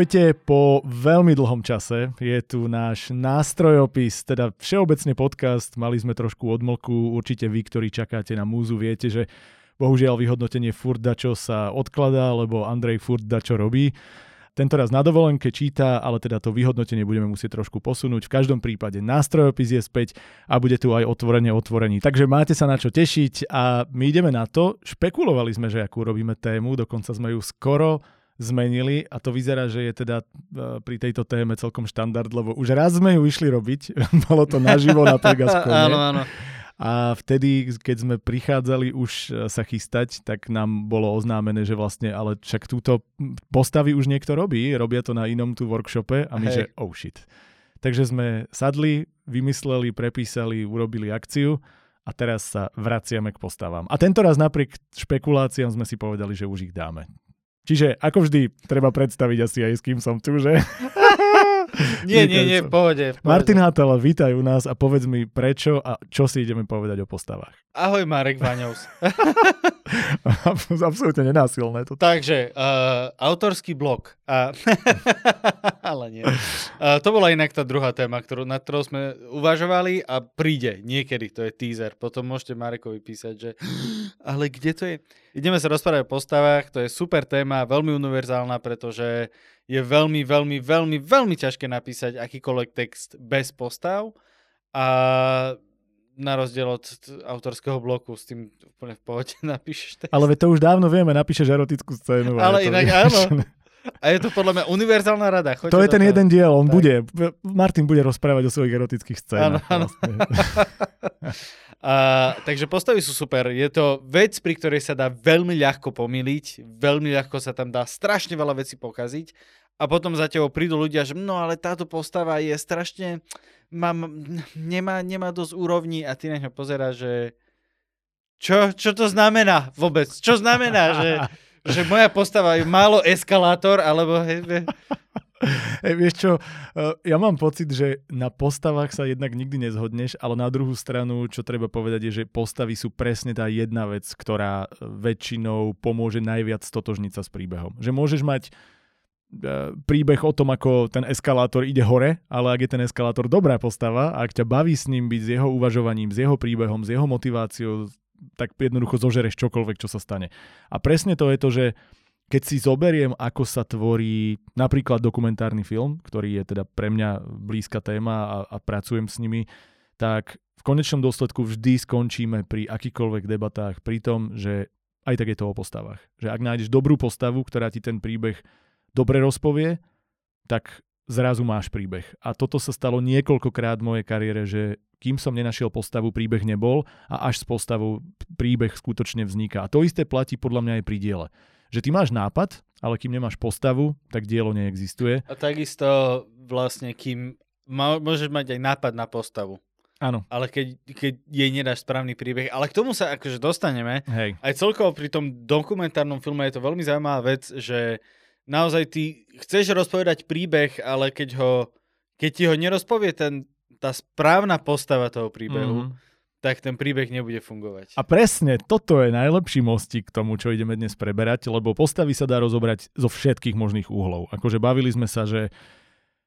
Ahojte, po veľmi dlhom čase je tu náš nástrojopis, teda všeobecne podcast, mali sme trošku odmlku, určite vy, ktorí čakáte na múzu, viete, že bohužiaľ vyhodnotenie furt čo sa odkladá, lebo Andrej furt čo robí. Tento raz na dovolenke číta, ale teda to vyhodnotenie budeme musieť trošku posunúť. V každom prípade nástrojopis je späť a bude tu aj otvorenie otvorení. Takže máte sa na čo tešiť a my ideme na to. Špekulovali sme, že akú robíme tému, dokonca sme ju skoro zmenili a to vyzerá, že je teda e, pri tejto téme celkom štandard, lebo už raz sme ju išli robiť, bolo to naživo na Pegaskone. áno, áno. A vtedy, keď sme prichádzali už e, sa chystať, tak nám bolo oznámené, že vlastne, ale však túto postavy už niekto robí, robia to na inom tu workshope a my, Hej. že oh shit. Takže sme sadli, vymysleli, prepísali, urobili akciu a teraz sa vraciame k postavám. A tento raz napriek špekuláciám sme si povedali, že už ich dáme. Čiže ako vždy, treba predstaviť asi aj s kým som tu, že? nie, nie, nie, pohode, pohode. Martin Hatala, vítaj u nás a povedz mi prečo a čo si ideme povedať o postavách. Ahoj Marek Vaňovs. Absolútne nenásilné to. Takže, uh, autorský blog. A... Ale nie. Uh, to bola inak tá druhá téma, ktorú, nad ktorou sme uvažovali a príde niekedy, to je teaser. Potom môžete Marekovi písať, že ale kde to je? Ideme sa rozprávať o postavách, to je super téma, veľmi univerzálna, pretože je veľmi, veľmi, veľmi, veľmi ťažké napísať akýkoľvek text bez postav a na rozdiel od autorského bloku s tým úplne v pohode napíšeš text. Ale to už dávno vieme, napíšeš erotickú scénu. Ale inak áno. A je to podľa mňa univerzálna rada. Choďte to je ten toho. jeden diel, on tak. bude, Martin bude rozprávať o svojich erotických scénach. Áno, áno. Vlastne. A, takže postavy sú super. Je to vec, pri ktorej sa dá veľmi ľahko pomýliť, veľmi ľahko sa tam dá strašne veľa vecí pokaziť a potom za tebou prídu ľudia, že no ale táto postava je strašne, má, nemá, nemá dosť úrovní a ty na ňo pozeráš, že čo, čo to znamená vôbec? Čo znamená, že, že moja postava je málo eskalátor, alebo... Hey, vieš čo, eh, ja mám pocit, že na postavách sa jednak nikdy nezhodneš, ale na druhú stranu, čo treba povedať, je, že postavy sú presne tá jedna vec, ktorá eh, väčšinou pomôže najviac stotožniť sa s príbehom. Že môžeš mať príbeh o tom, ako ten eskalátor ide hore, ale ak je ten eskalátor dobrá postava a ak ťa baví s ním byť, s jeho uvažovaním, s jeho príbehom, s jeho motiváciou, tak jednoducho zožereš čokoľvek, čo sa stane. A presne to je to, že keď si zoberiem, ako sa tvorí napríklad dokumentárny film, ktorý je teda pre mňa blízka téma a, a pracujem s nimi, tak v konečnom dôsledku vždy skončíme pri akýkoľvek debatách pri tom, že aj tak je to o postavách. Že ak nájdeš dobrú postavu, ktorá ti ten príbeh dobre rozpovie, tak zrazu máš príbeh. A toto sa stalo niekoľkokrát v mojej kariére, že kým som nenašiel postavu, príbeh nebol a až s postavou príbeh skutočne vzniká. A to isté platí podľa mňa aj pri diele že ty máš nápad, ale kým nemáš postavu, tak dielo neexistuje. A takisto vlastne, kým môžeš mať aj nápad na postavu. Áno. Ale keď, keď jej nedáš správny príbeh, ale k tomu sa akože dostaneme. Hej. Aj celkovo pri tom dokumentárnom filme je to veľmi zaujímavá vec, že naozaj ty chceš rozpovedať príbeh, ale keď ho, keď ti ho nerozpovie ten, tá správna postava toho príbehu, mm-hmm tak ten príbeh nebude fungovať. A presne toto je najlepší mostík k tomu, čo ideme dnes preberať, lebo postavy sa dá rozobrať zo všetkých možných uhlov. Akože bavili sme sa, že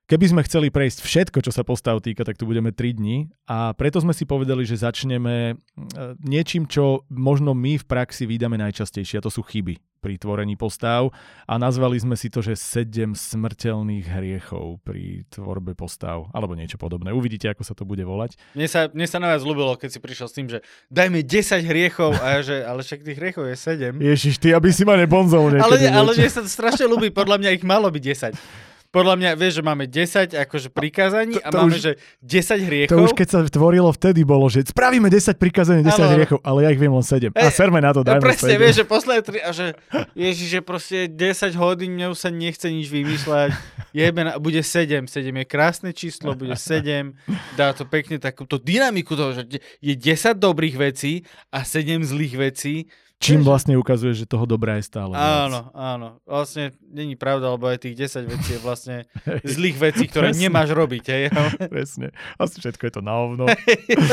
Keby sme chceli prejsť všetko, čo sa postav týka, tak tu budeme 3 dní a preto sme si povedali, že začneme e, niečím, čo možno my v praxi vydáme najčastejšie a to sú chyby pri tvorení postav a nazvali sme si to, že 7 smrteľných hriechov pri tvorbe postav alebo niečo podobné. Uvidíte, ako sa to bude volať. Mne sa, mne sa na vás ľúbilo, keď si prišiel s tým, že dajme 10 hriechov a ja, že ale však tých hriechov je 7. Ježiš, ty, aby si ma nebonzol Ale, ale mne sa to strašne ľúbi, podľa mňa ich malo byť 10 podľa mňa, vieš, že máme 10 akože prikázaní a máme, už, že 10 hriechov. To už keď sa tvorilo vtedy bolo, že spravíme 10 prikázaní, 10 ano. hriechov, ale ja ich viem len 7. a serme na to, dajme Presne, 7. vieš, že posledné 3 a že ježiš, že proste 10 hodín mňa už sa nechce nič vymýšľať. Jebe na, bude 7, 7 je krásne číslo, bude 7, dá to pekne takúto dynamiku toho, že je 10 dobrých vecí a 7 zlých vecí Čím vlastne ukazuje, že toho dobrá je stále. Áno, viac. áno. Vlastne není pravda, lebo aj tých 10 vecí je vlastne zlých vecí, ktoré Presne. nemáš robiť. Hej? Presne. Asi všetko je to na ovno.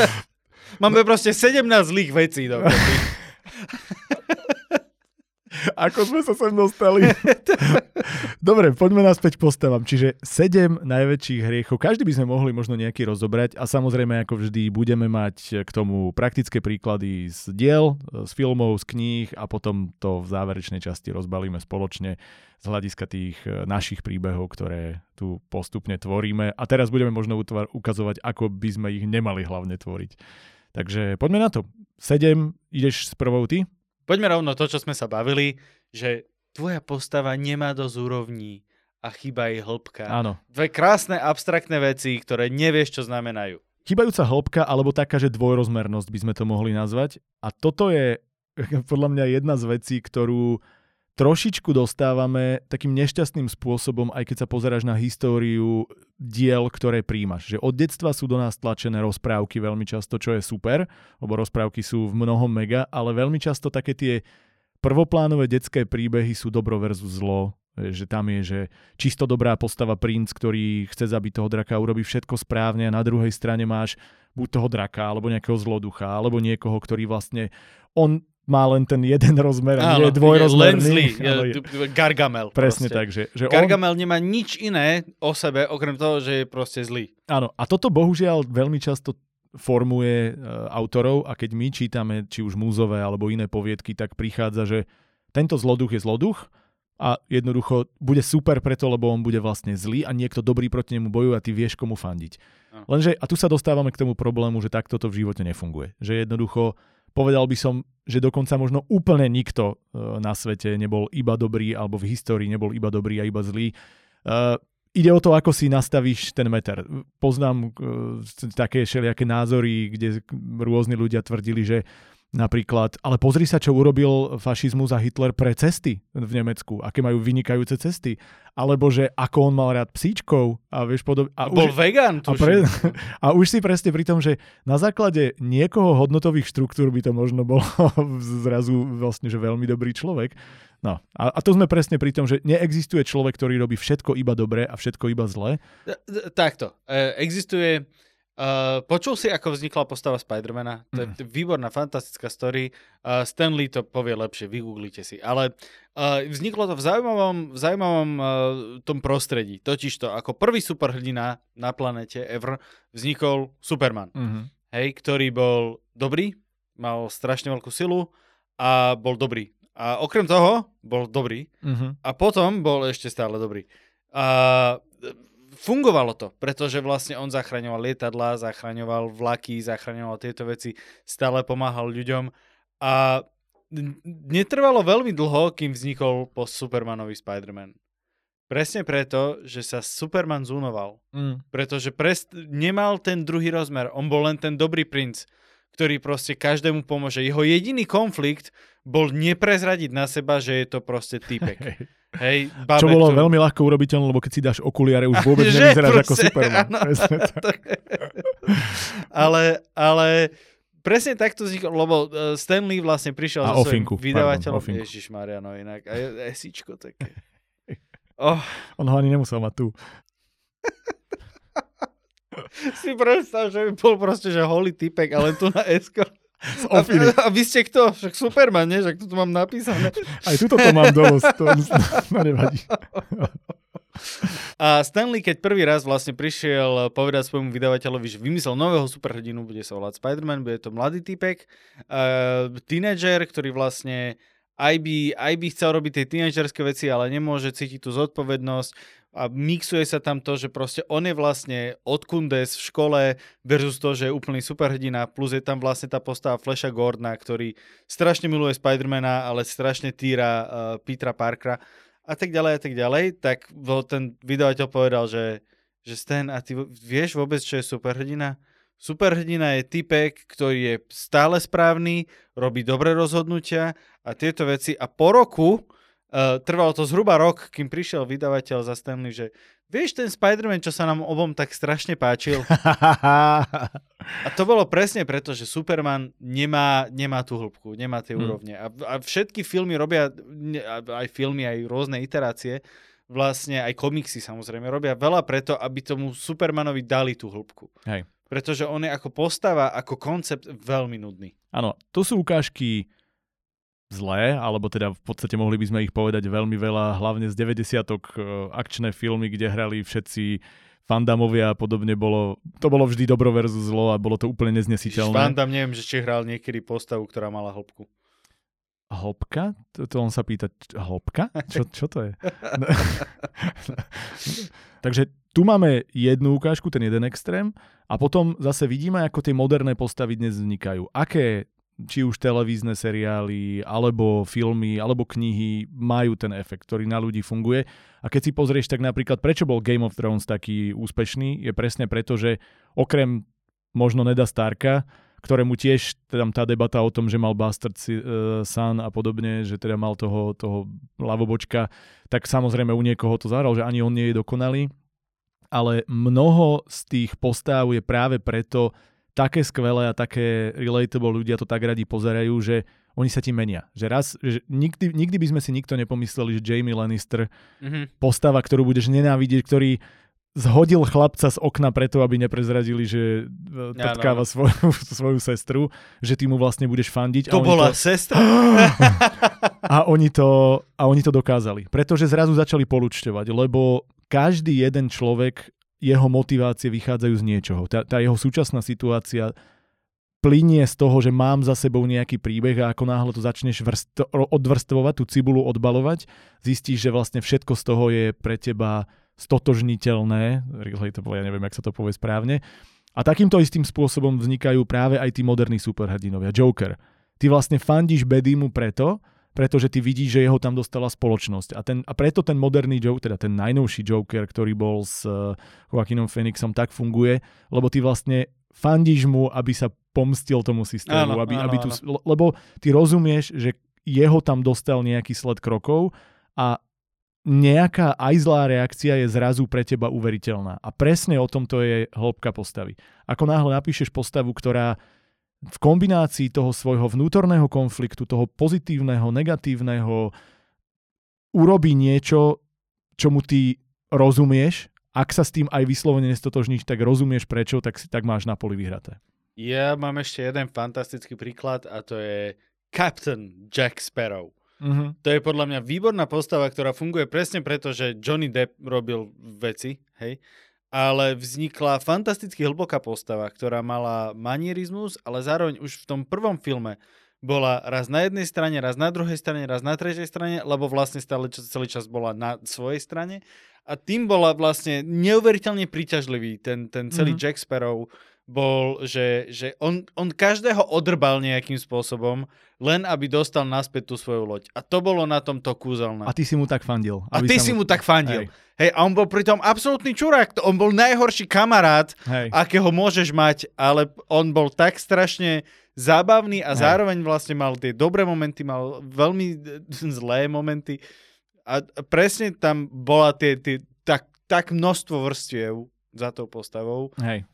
Máme proste 17 zlých vecí. Ako sme sa sem dostali. Dobre, poďme naspäť postavám. Čiže sedem najväčších hriechov. Každý by sme mohli možno nejaký rozobrať a samozrejme, ako vždy, budeme mať k tomu praktické príklady z diel, z filmov, z kníh a potom to v záverečnej časti rozbalíme spoločne z hľadiska tých e, našich príbehov, ktoré tu postupne tvoríme. A teraz budeme možno ukazovať, ako by sme ich nemali hlavne tvoriť. Takže poďme na to. Sedem, ideš s prvou ty? Poďme rovno to, čo sme sa bavili, že tvoja postava nemá dosť úrovní a chýba jej hĺbka. Áno. Dve krásne abstraktné veci, ktoré nevieš, čo znamenajú. Chýbajúca hĺbka, alebo taká, že dvojrozmernosť by sme to mohli nazvať. A toto je podľa mňa jedna z vecí, ktorú trošičku dostávame takým nešťastným spôsobom, aj keď sa pozeráš na históriu diel, ktoré príjmaš. Že od detstva sú do nás tlačené rozprávky veľmi často, čo je super, lebo rozprávky sú v mnohom mega, ale veľmi často také tie prvoplánové detské príbehy sú dobro versus zlo, že tam je, že čisto dobrá postava princ, ktorý chce zabiť toho draka, urobí všetko správne a na druhej strane máš buď toho draka, alebo nejakého zloducha, alebo niekoho, ktorý vlastne on má len ten jeden rozmer a nie je dvojrozmerný. Len zlý, je, Gargamel. Presne proste. tak. Že, že Gargamel on... nemá nič iné o sebe, okrem toho, že je proste zlý. Áno, a toto bohužiaľ veľmi často formuje uh, autorov a keď my čítame či už múzové alebo iné poviedky, tak prichádza, že tento zloduch je zloduch a jednoducho bude super preto, lebo on bude vlastne zlý a niekto dobrý proti nemu bojuje a ty vieš komu fandiť. Lenže, a tu sa dostávame k tomu problému, že takto to v živote nefunguje. Že jednoducho Povedal by som, že dokonca možno úplne nikto e, na svete nebol iba dobrý, alebo v histórii nebol iba dobrý a iba zlý. Ide o to, ako si nastavíš ten meter. Poznám uh, také všelijaké názory, kde rôzni ľudia tvrdili, že Napríklad, ale pozri sa, čo urobil fašizmus a Hitler pre cesty v Nemecku, aké majú vynikajúce cesty. Alebo že ako on mal rád psíčkov a vieš podobne. A bol už, vegan, a, pre, a už si presne pri tom, že na základe niekoho hodnotových štruktúr by to možno bol zrazu vlastne, že veľmi dobrý človek. No a, a to sme presne pri tom, že neexistuje človek, ktorý robí všetko iba dobre a všetko iba zle. Takto. E, existuje Uh, počul si, ako vznikla postava Spidermana? To je mm. výborná, fantastická story. Uh, Stanley to povie lepšie, vygooglite si. Ale uh, vzniklo to v zaujímavom, v zaujímavom uh, tom prostredí. Totiž to, ako prvý superhrdina na planete ever vznikol Superman. Mm-hmm. Hej, ktorý bol dobrý, mal strašne veľkú silu a bol dobrý. A okrem toho bol dobrý mm-hmm. a potom bol ešte stále dobrý. A fungovalo to, pretože vlastne on zachraňoval lietadla, zachraňoval vlaky, zachraňoval tieto veci, stále pomáhal ľuďom a netrvalo veľmi dlho, kým vznikol po Supermanovi Spider-Man. Presne preto, že sa Superman zúnoval. Mm. Pretože pres- nemal ten druhý rozmer. On bol len ten dobrý princ, ktorý proste každému pomôže. Jeho jediný konflikt bol neprezradiť na seba, že je to proste typek. Hej, babek, Čo bolo to... veľmi ľahko urobiteľné, lebo keď si dáš okuliare, už vôbec nevyzeráš ako Superman. Áno, ale, ale presne takto vzniklo, lebo e, Stanley vlastne prišiel a so svojím vydavateľom. Ježiš no inak. A esíčko také. Oh. On ho ani nemusel mať tu. si predstav, že by bol proste, že holý typek, ale tu na esko. A, a vy ste kto? Však Superman, nie? Však tu mám napísané. Aj tuto to mám dosť, to ma nevadí. A Stanley, keď prvý raz vlastne prišiel povedať svojmu vydavateľovi, že vymyslel nového superhrdinu, bude sa volať Spider-Man, bude to mladý typek, uh, tínedžer, ktorý vlastne aj by, aj by chcel robiť tie tínedžerské veci, ale nemôže cítiť tú zodpovednosť a mixuje sa tam to, že proste on je vlastne od Kundes v škole versus to, že je úplný superhrdina, plus je tam vlastne tá postava Flasha Gordona, ktorý strašne miluje Spidermana, ale strašne týra uh, Petra Parkera a tak ďalej a tak ďalej, tak ten vydavateľ povedal, že, že Stan, a ty vieš vôbec, čo je superhrdina? Superhrdina je typek, ktorý je stále správny, robí dobré rozhodnutia a tieto veci a po roku Uh, trvalo to zhruba rok, kým prišiel vydavateľ za Stanley, že vieš ten Spider-Man, čo sa nám obom tak strašne páčil. a to bolo presne preto, že Superman nemá, nemá tú hĺbku, nemá tie hmm. úrovne. A, a všetky filmy robia, aj filmy, aj rôzne iterácie, vlastne aj komiksy samozrejme, robia veľa preto, aby tomu Supermanovi dali tú hĺbku. Hej. Pretože on je ako postava, ako koncept veľmi nudný. Áno, to sú ukážky zlé, alebo teda v podstate mohli by sme ich povedať veľmi veľa, hlavne z 90 akčné filmy, kde hrali všetci Fandamovia a podobne bolo, to bolo vždy dobro versus zlo a bolo to úplne neznesiteľné. Fandam neviem, že či hral niekedy postavu, ktorá mala hĺbku. Hĺbka? To, to on sa pýta, hĺbka? Čo, čo to je? Takže tu máme jednu ukážku, ten jeden extrém a potom zase vidíme, ako tie moderné postavy dnes vznikajú. Aké či už televízne seriály, alebo filmy, alebo knihy majú ten efekt, ktorý na ľudí funguje. A keď si pozrieš, tak napríklad prečo bol Game of Thrones taký úspešný, je presne preto, že okrem možno Neda Starka, ktorému tiež teda tá debata o tom, že mal Bastard uh, Son a podobne, že teda mal toho, toho lavobočka, tak samozrejme u niekoho to zahral, že ani on nie je dokonalý. Ale mnoho z tých postáv je práve preto také skvelé a také relatable ľudia to tak radi pozerajú, že oni sa ti menia. Že raz, že nikdy, nikdy by sme si nikto nepomysleli, že Jamie Lannister, mm-hmm. postava, ktorú budeš nenávidieť, ktorý zhodil chlapca z okna preto, aby neprezradili, že no. svoju, svoju sestru, že ty mu vlastne budeš fandiť. To bola to... sestra? a, oni to, a oni to dokázali. Pretože zrazu začali polučťovať, lebo každý jeden človek jeho motivácie vychádzajú z niečoho. Tá, tá jeho súčasná situácia plinie z toho, že mám za sebou nejaký príbeh a ako náhle to začneš vrst- odvrstvovať, tú cibulu odbalovať, zistíš, že vlastne všetko z toho je pre teba stotožniteľné, relatable, ja neviem, jak sa to povie správne. A takýmto istým spôsobom vznikajú práve aj tí moderní superhrdinovia. Joker. Ty vlastne fandíš Bedimu preto, pretože ty vidíš, že jeho tam dostala spoločnosť. A, ten, a preto ten moderný Joker, teda ten najnovší Joker, ktorý bol s uh, Joaquinom Phoenixom, tak funguje, lebo ty vlastne fandíš mu, aby sa pomstil tomu systému. Áno, aby, áno, aby tu, áno. Lebo ty rozumieš, že jeho tam dostal nejaký sled krokov a nejaká aj zlá reakcia je zrazu pre teba uveriteľná. A presne o tomto je hĺbka postavy. Ako náhle napíšeš postavu, ktorá v kombinácii toho svojho vnútorného konfliktu, toho pozitívneho, negatívneho, urobí niečo, čomu ty rozumieš, ak sa s tým aj vyslovene nestotožníš, tak rozumieš prečo, tak, si, tak máš na poli vyhraté. Ja mám ešte jeden fantastický príklad a to je Captain Jack Sparrow. Uh-huh. To je podľa mňa výborná postava, ktorá funguje presne preto, že Johnny Depp robil veci, hej, ale vznikla fantasticky hlboká postava, ktorá mala manierizmus, ale zároveň už v tom prvom filme bola raz na jednej strane, raz na druhej strane, raz na tretej strane, lebo vlastne stále celý čas bola na svojej strane. A tým bola vlastne neuveriteľne príťažlivý ten, ten celý mm-hmm. Jack Sparrow bol, že, že on, on každého odrbal nejakým spôsobom, len aby dostal naspäť tú svoju loď. A to bolo na tomto kúzelné. A ty si mu tak fandil. A ty si mu tak fandil. Hej. Hej, a on bol pritom absolútny čurák. On bol najhorší kamarát, Hej. akého môžeš mať, ale on bol tak strašne zábavný a Hej. zároveň vlastne mal tie dobré momenty, mal veľmi zlé momenty. A presne tam bola tie, tie tak, tak množstvo vrstiev za tou postavou. Hej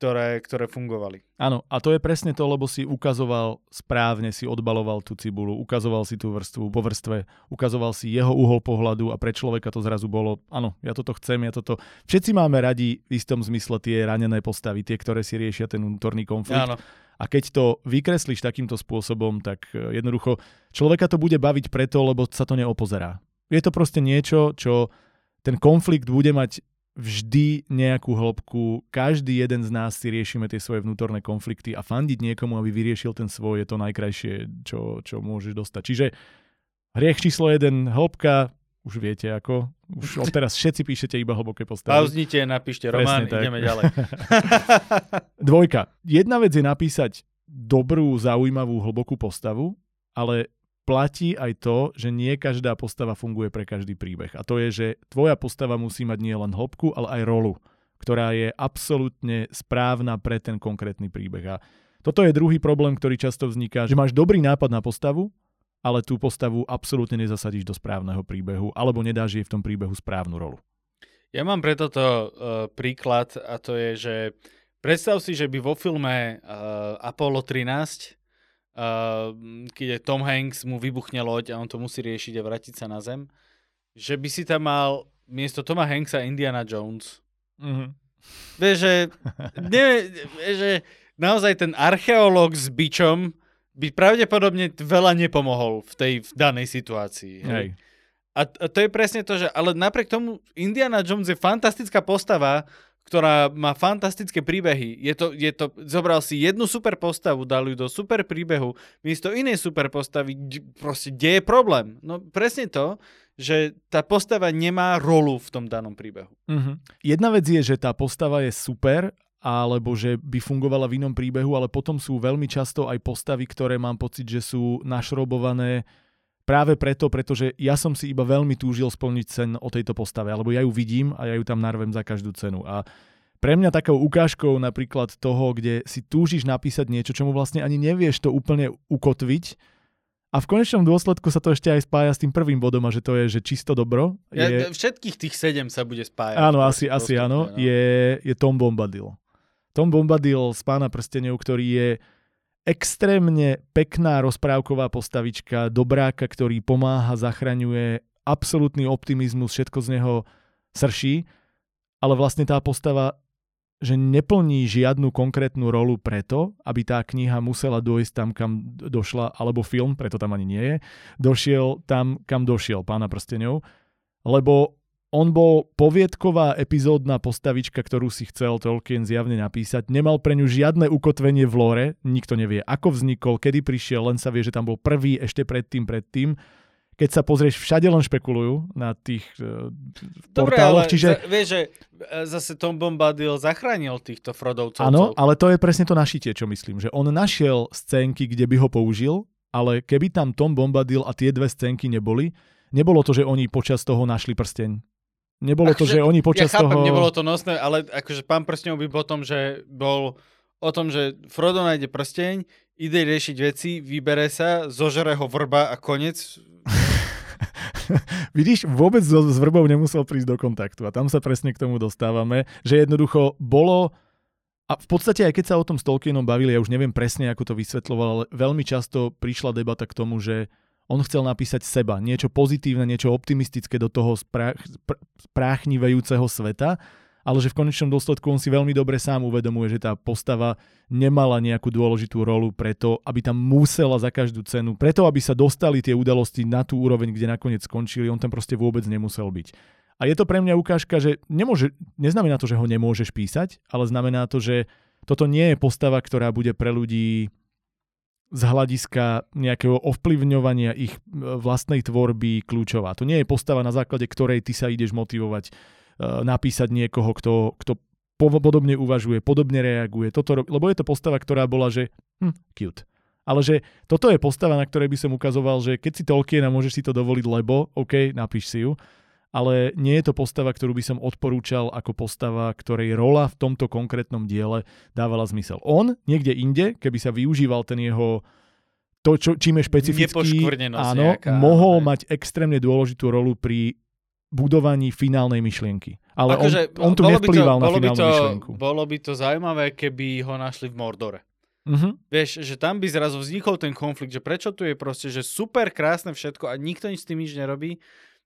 ktoré, ktoré fungovali. Áno, a to je presne to, lebo si ukazoval správne, si odbaloval tú cibulu, ukazoval si tú vrstvu po vrstve, ukazoval si jeho uhol pohľadu a pre človeka to zrazu bolo, áno, ja toto chcem, ja toto... Všetci máme radi v istom zmysle tie ranené postavy, tie, ktoré si riešia ten vnútorný konflikt. Áno. A keď to vykreslíš takýmto spôsobom, tak e, jednoducho človeka to bude baviť preto, lebo sa to neopozerá. Je to proste niečo, čo ten konflikt bude mať vždy nejakú hĺbku, každý jeden z nás si riešime tie svoje vnútorné konflikty a fandiť niekomu, aby vyriešil ten svoj, je to najkrajšie, čo, čo môžeš dostať. Čiže hriech číslo jeden, hĺbka, už viete ako, už odteraz všetci píšete iba hlboké postavy. Pauznite, napíšte román, tak. ideme ďalej. Dvojka. Jedna vec je napísať dobrú, zaujímavú, hlbokú postavu, ale platí aj to, že nie každá postava funguje pre každý príbeh. A to je, že tvoja postava musí mať nie len hĺbku, ale aj rolu, ktorá je absolútne správna pre ten konkrétny príbeh. A toto je druhý problém, ktorý často vzniká, že máš dobrý nápad na postavu, ale tú postavu absolútne nezasadíš do správneho príbehu, alebo nedáš jej v tom príbehu správnu rolu. Ja mám preto to uh, príklad a to je, že predstav si, že by vo filme uh, Apollo 13 uh, keď Tom Hanks, mu vybuchne loď a on to musí riešiť a vrátiť sa na zem, že by si tam mal miesto Toma Hanksa Indiana Jones. Mm-hmm. Vieš, že, ne, že naozaj ten archeológ s bičom by pravdepodobne veľa nepomohol v tej v danej situácii. Hej. A, a to je presne to, že ale napriek tomu Indiana Jones je fantastická postava, ktorá má fantastické príbehy. Je to, je to, zobral si jednu super postavu, dal ju do super príbehu, miesto inej super postavy, proste, kde je problém? No presne to, že tá postava nemá rolu v tom danom príbehu. Mhm. Jedna vec je, že tá postava je super, alebo že by fungovala v inom príbehu, ale potom sú veľmi často aj postavy, ktoré mám pocit, že sú našrobované práve preto, pretože ja som si iba veľmi túžil splniť sen o tejto postave, alebo ja ju vidím a ja ju tam narvem za každú cenu. A pre mňa takou ukážkou napríklad toho, kde si túžiš napísať niečo, čomu vlastne ani nevieš to úplne ukotviť, a v konečnom dôsledku sa to ešte aj spája s tým prvým bodom a že to je, že čisto dobro. Ja, Je, Všetkých tých sedem sa bude spájať. áno, asi, asi áno, no. je, je Tom Bombadil. Tom Bombadil z Pána prstenov, ktorý je extrémne pekná rozprávková postavička, dobráka, ktorý pomáha, zachraňuje, absolútny optimizmus, všetko z neho srší, ale vlastne tá postava že neplní žiadnu konkrétnu rolu preto, aby tá kniha musela dojsť tam, kam došla, alebo film, preto tam ani nie je, došiel tam, kam došiel Pána prstenov, lebo on bol poviedková epizódna postavička, ktorú si chcel Tolkien zjavne napísať. Nemal pre ňu žiadne ukotvenie v lore, nikto nevie, ako vznikol, kedy prišiel, len sa vie, že tam bol prvý ešte predtým, predtým. Keď sa pozrieš, všade len špekulujú na tých uh, Dobre, portáloch, ale čiže... za, vieš, že e, zase Tom Bombadil zachránil týchto Frodovcov. Áno, ale to je presne to našitie, čo myslím, že on našiel scénky, kde by ho použil, ale keby tam Tom Bombadil a tie dve scénky neboli, nebolo to, že oni počas toho našli prsteň. Nebolo to, že oni počas ja chápem, toho... nebolo to nosné, ale akože pán prstenov by potom, že bol o tom, že Frodo nájde prsteň, ide riešiť veci, vybere sa, zožere ho vrba a konec. Vidíš, vôbec so, s vrbou nemusel prísť do kontaktu a tam sa presne k tomu dostávame, že jednoducho bolo a v podstate aj keď sa o tom s Tolkienom bavili, ja už neviem presne, ako to vysvetľoval, ale veľmi často prišla debata k tomu, že on chcel napísať seba, niečo pozitívne, niečo optimistické do toho sprách, pr- spráchnivejúceho sveta, ale že v konečnom dôsledku on si veľmi dobre sám uvedomuje, že tá postava nemala nejakú dôležitú rolu preto, aby tam musela za každú cenu, preto aby sa dostali tie udalosti na tú úroveň, kde nakoniec skončili, on tam proste vôbec nemusel byť. A je to pre mňa ukážka, že nemôže, neznamená to, že ho nemôžeš písať, ale znamená to, že toto nie je postava, ktorá bude pre ľudí z hľadiska nejakého ovplyvňovania ich e, vlastnej tvorby kľúčová. To nie je postava, na základe ktorej ty sa ideš motivovať uh, napísať niekoho, kto, kto podobne uvažuje, podobne reaguje. Toto, lebo je to postava, ktorá bola, že hm, cute. Ale že toto je postava, na ktorej by som ukazoval, že keď si Tolkien a môžeš si to dovoliť, lebo, OK, napíš si ju, ale nie je to postava, ktorú by som odporúčal ako postava, ktorej rola v tomto konkrétnom diele dávala zmysel. On niekde inde, keby sa využíval ten jeho to, čo, čím je špecifický, áno, nejaká, mohol hej. mať extrémne dôležitú rolu pri budovaní finálnej myšlienky. Ale Akože on, on tu to- nevplýval na bolo by finálnu to, myšlienku. Bolo by to zaujímavé, keby ho našli v Mordore. Mhm. Vieš, že tam by zrazu vznikol ten konflikt, že prečo tu je proste, že super krásne všetko a nikto nič s tým nič nerobí,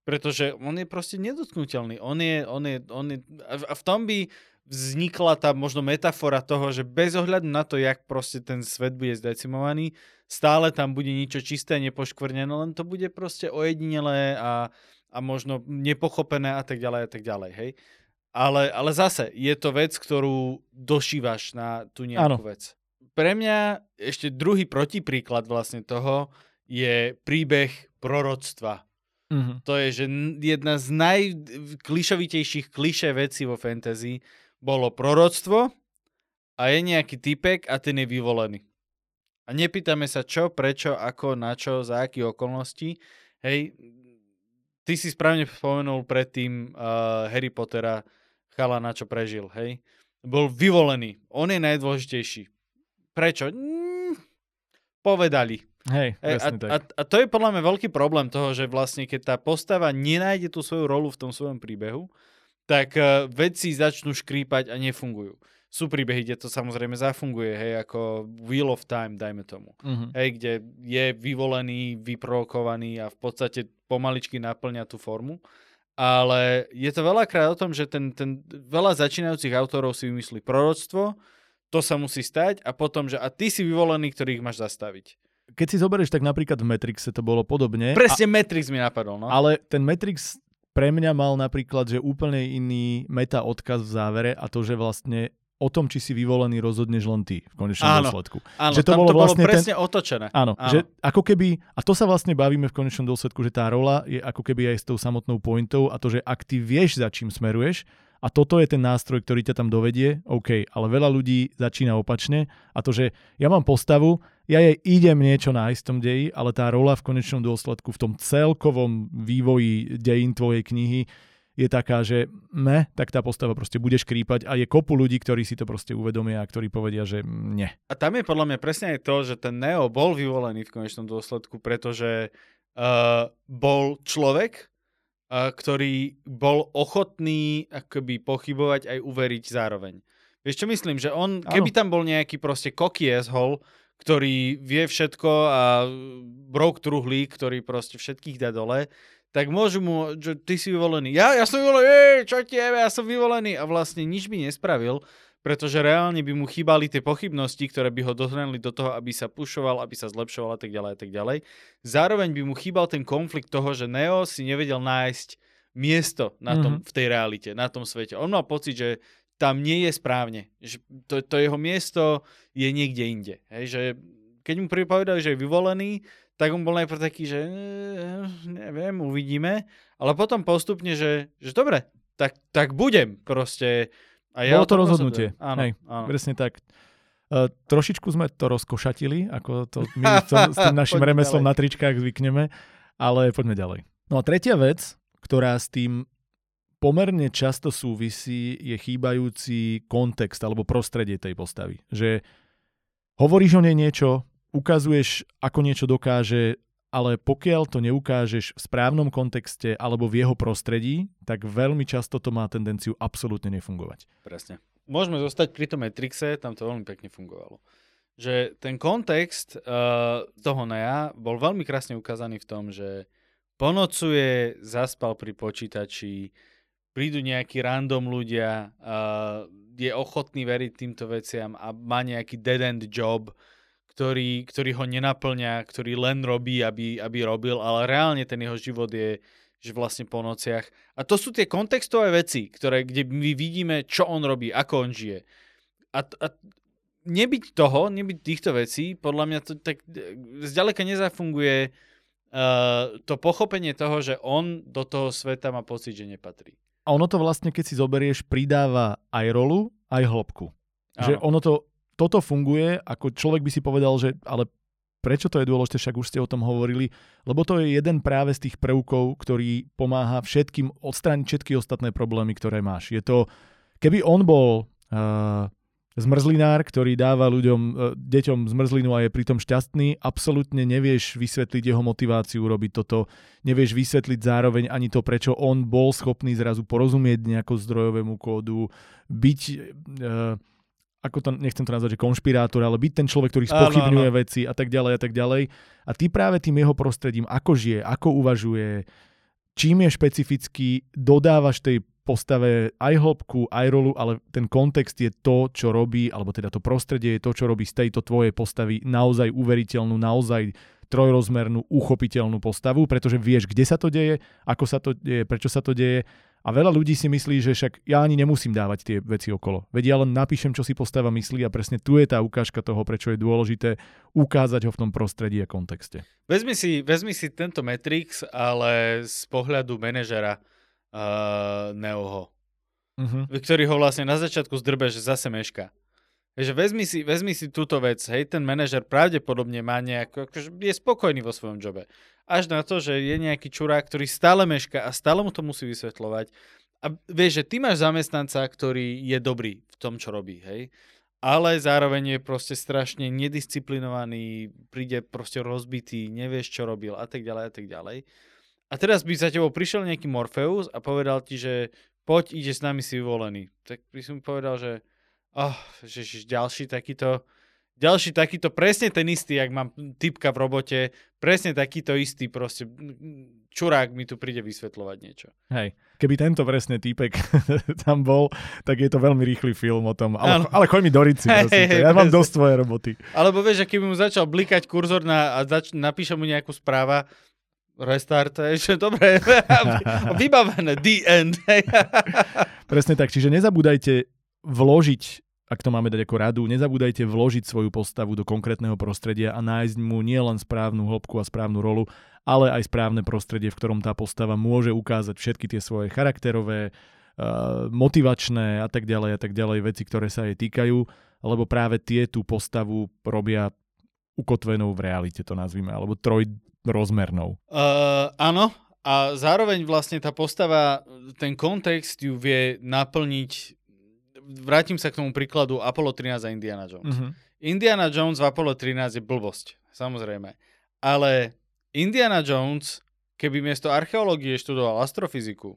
pretože on je proste nedotknutelný. On je, on je, on je, a v tom by vznikla tá možno metafora toho, že bez ohľadu na to, jak proste ten svet bude zdecimovaný, stále tam bude niečo čisté, nepoškvrnené, len to bude proste ojedinelé a, a možno nepochopené a tak ďalej a tak ďalej, hej. Ale, ale zase, je to vec, ktorú došívaš na tú nejakú Áno. vec. Pre mňa ešte druhý protipríklad vlastne toho je príbeh proroctva. Mhm. To je, že jedna z najklišovitejších klišé vecí vo fantasy bolo proroctvo a je nejaký typek a ten je vyvolený. A nepýtame sa čo, prečo, ako, na čo, za aké okolnosti. Hej, ty si správne spomenul predtým uh, Harry Pottera, chala na čo prežil, hej. Bol vyvolený. On je najdôležitejší. Prečo? Mm, povedali. Hej, Hej, a, tak. a, a to je podľa mňa veľký problém toho, že vlastne keď tá postava nenájde tú svoju rolu v tom svojom príbehu, tak uh, veci začnú škrípať a nefungujú. Sú príbehy, kde to samozrejme zafunguje, hej, ako Wheel of Time, dajme tomu. Mhm. Hej, kde je vyvolený, vyprovokovaný a v podstate pomaličky naplňa tú formu. Ale je to veľakrát o tom, že ten, ten veľa začínajúcich autorov si vymyslí proroctvo, to sa musí stať a potom, že a ty si vyvolený, ktorý ich máš zastaviť. Keď si zoberieš, tak napríklad v Matrixe to bolo podobne. Presne a, Matrix mi napadol, no. Ale ten Matrix pre mňa mal napríklad, že úplne iný meta odkaz v závere a to, že vlastne o tom, či si vyvolený, rozhodneš len ty v konečnom áno, dôsledku. Áno, že to, bolo, to vlastne bolo presne ten... otočené. Áno, áno, že ako keby, a to sa vlastne bavíme v konečnom dôsledku, že tá rola je ako keby aj s tou samotnou pointou a to, že ak ty vieš, za čím smeruješ, a toto je ten nástroj, ktorý ťa tam dovedie, OK, ale veľa ľudí začína opačne a to, že ja mám postavu, ja jej idem niečo nájsť v tom deji, ale tá rola v konečnom dôsledku v tom celkovom vývoji dejín tvojej knihy je taká, že ne, tak tá postava proste bude škrípať a je kopu ľudí, ktorí si to proste uvedomia a ktorí povedia, že nie. A tam je podľa mňa presne aj to, že ten Neo bol vyvolený v konečnom dôsledku, pretože uh, bol človek, ktorý bol ochotný akoby pochybovať aj uveriť zároveň. Vieš čo myslím, že on, keby tam bol nejaký proste cocky asshole, ktorý vie všetko a broke truhlík, ktorý proste všetkých dá dole, tak môžu mu, že ty si vyvolený. Ja, ja som vyvolený, čo ti ja som vyvolený. A vlastne nič by nespravil, pretože reálne by mu chýbali tie pochybnosti, ktoré by ho dohnali do toho, aby sa pušoval, aby sa zlepšoval a tak ďalej a tak ďalej. Zároveň by mu chýbal ten konflikt toho, že Neo si nevedel nájsť miesto na tom, mm-hmm. v tej realite, na tom svete. On mal pocit, že tam nie je správne. Že to, to jeho miesto je niekde inde. Hej, že keď mu pripovedali, že je vyvolený, tak on bol najprv taký, že neviem, uvidíme, ale potom postupne, že, že dobre, tak, tak budem proste a ja Bolo to rozhodnutie. Áno, Hej, áno. Presne tak. Uh, trošičku sme to rozkošatili, ako to my s tým našim remeslom ďalej. na tričkách zvykneme, ale poďme ďalej. No a tretia vec, ktorá s tým pomerne často súvisí, je chýbajúci kontext alebo prostredie tej postavy. Že hovoríš o nej niečo, ukazuješ, ako niečo dokáže, ale pokiaľ to neukážeš v správnom kontexte alebo v jeho prostredí, tak veľmi často to má tendenciu absolútne nefungovať. Presne. Môžeme zostať pri tom Matrixe, tam to veľmi pekne fungovalo. Že ten kontext uh, toho Nea bol veľmi krásne ukázaný v tom, že ponocuje, zaspal pri počítači, prídu nejakí random ľudia, uh, je ochotný veriť týmto veciam a má nejaký dead end job, ktorý, ktorý ho nenaplňa, ktorý len robí, aby, aby robil, ale reálne ten jeho život je že vlastne po nociach. A to sú tie kontextové veci, ktoré, kde my vidíme, čo on robí, ako on žije. A, a nebyť toho, nebyť týchto vecí, podľa mňa to tak zďaleka nezafunguje uh, to pochopenie toho, že on do toho sveta má pocit, že nepatrí. A ono to vlastne, keď si zoberieš, pridáva aj rolu, aj hĺbku. Že ono to toto funguje, ako človek by si povedal, že ale prečo to je dôležité, však už ste o tom hovorili, lebo to je jeden práve z tých prvkov, ktorý pomáha všetkým odstrániť všetky ostatné problémy, ktoré máš. Je to, keby on bol uh, zmrzlinár, ktorý dáva ľuďom, uh, deťom zmrzlinu a je pritom šťastný, absolútne nevieš vysvetliť jeho motiváciu robiť toto, nevieš vysvetliť zároveň ani to, prečo on bol schopný zrazu porozumieť nejakou zdrojovému kódu, byť... Uh, ako to, nechcem to nazvať, že konšpirátor, ale byť ten človek, ktorý spochybňuje áno, áno. veci a tak ďalej a tak ďalej. A ty práve tým jeho prostredím, ako žije, ako uvažuje, čím je špecifický, dodávaš tej postave aj hĺbku, aj rolu, ale ten kontext je to, čo robí, alebo teda to prostredie je to, čo robí z tejto tvojej postavy naozaj uveriteľnú, naozaj trojrozmernú, uchopiteľnú postavu, pretože vieš, kde sa to deje, ako sa to deje, prečo sa to deje a veľa ľudí si myslí, že však ja ani nemusím dávať tie veci okolo. Veď ja len napíšem, čo si postava myslí a presne tu je tá ukážka toho, prečo je dôležité ukázať ho v tom prostredí a kontexte. Vezmi si, vezmi si tento Matrix, ale z pohľadu manažera uh, Neoho, uh-huh. ktorý ho vlastne na začiatku zdrbe, že zase meška. Takže vezmi si, vezmi si túto vec, hej, ten manažer pravdepodobne má nejako, akože je spokojný vo svojom jobe. Až na to, že je nejaký čurák, ktorý stále meška a stále mu to musí vysvetľovať. A vieš, že ty máš zamestnanca, ktorý je dobrý v tom, čo robí, hej. Ale zároveň je proste strašne nedisciplinovaný, príde proste rozbitý, nevieš, čo robil a tak ďalej a tak ďalej. A teraz by za tebou prišiel nejaký Morpheus a povedal ti, že poď, ide s nami si vyvolený. Tak by som povedal, že oh, že, že ďalší takýto ďalší takýto, presne ten istý, ak mám typka v robote, presne takýto istý proste čurák mi tu príde vysvetľovať niečo. Hej, keby tento presne týpek tam bol, tak je to veľmi rýchly film o tom, ale, ale choď mi do rici, hey, hey, ja mám dosť tvoje roboty. Alebo vieš, keby mu začal blikať kurzor na, a zač- napíše mu nejakú správa, restart, ešte dobre, vybavené, the end. presne tak, čiže nezabúdajte vložiť ak to máme dať ako radu, nezabúdajte vložiť svoju postavu do konkrétneho prostredia a nájsť mu nielen správnu hĺbku a správnu rolu, ale aj správne prostredie, v ktorom tá postava môže ukázať všetky tie svoje charakterové, uh, motivačné a tak ďalej a tak ďalej veci, ktoré sa jej týkajú, lebo práve tie tú postavu robia ukotvenou v realite, to nazvime, alebo trojrozmernou. Uh, áno, a zároveň vlastne tá postava, ten kontext ju vie naplniť vrátim sa k tomu príkladu Apollo 13 a Indiana Jones. Uh-huh. Indiana Jones v Apollo 13 je blbosť, samozrejme. Ale Indiana Jones, keby miesto archeológie študoval astrofyziku,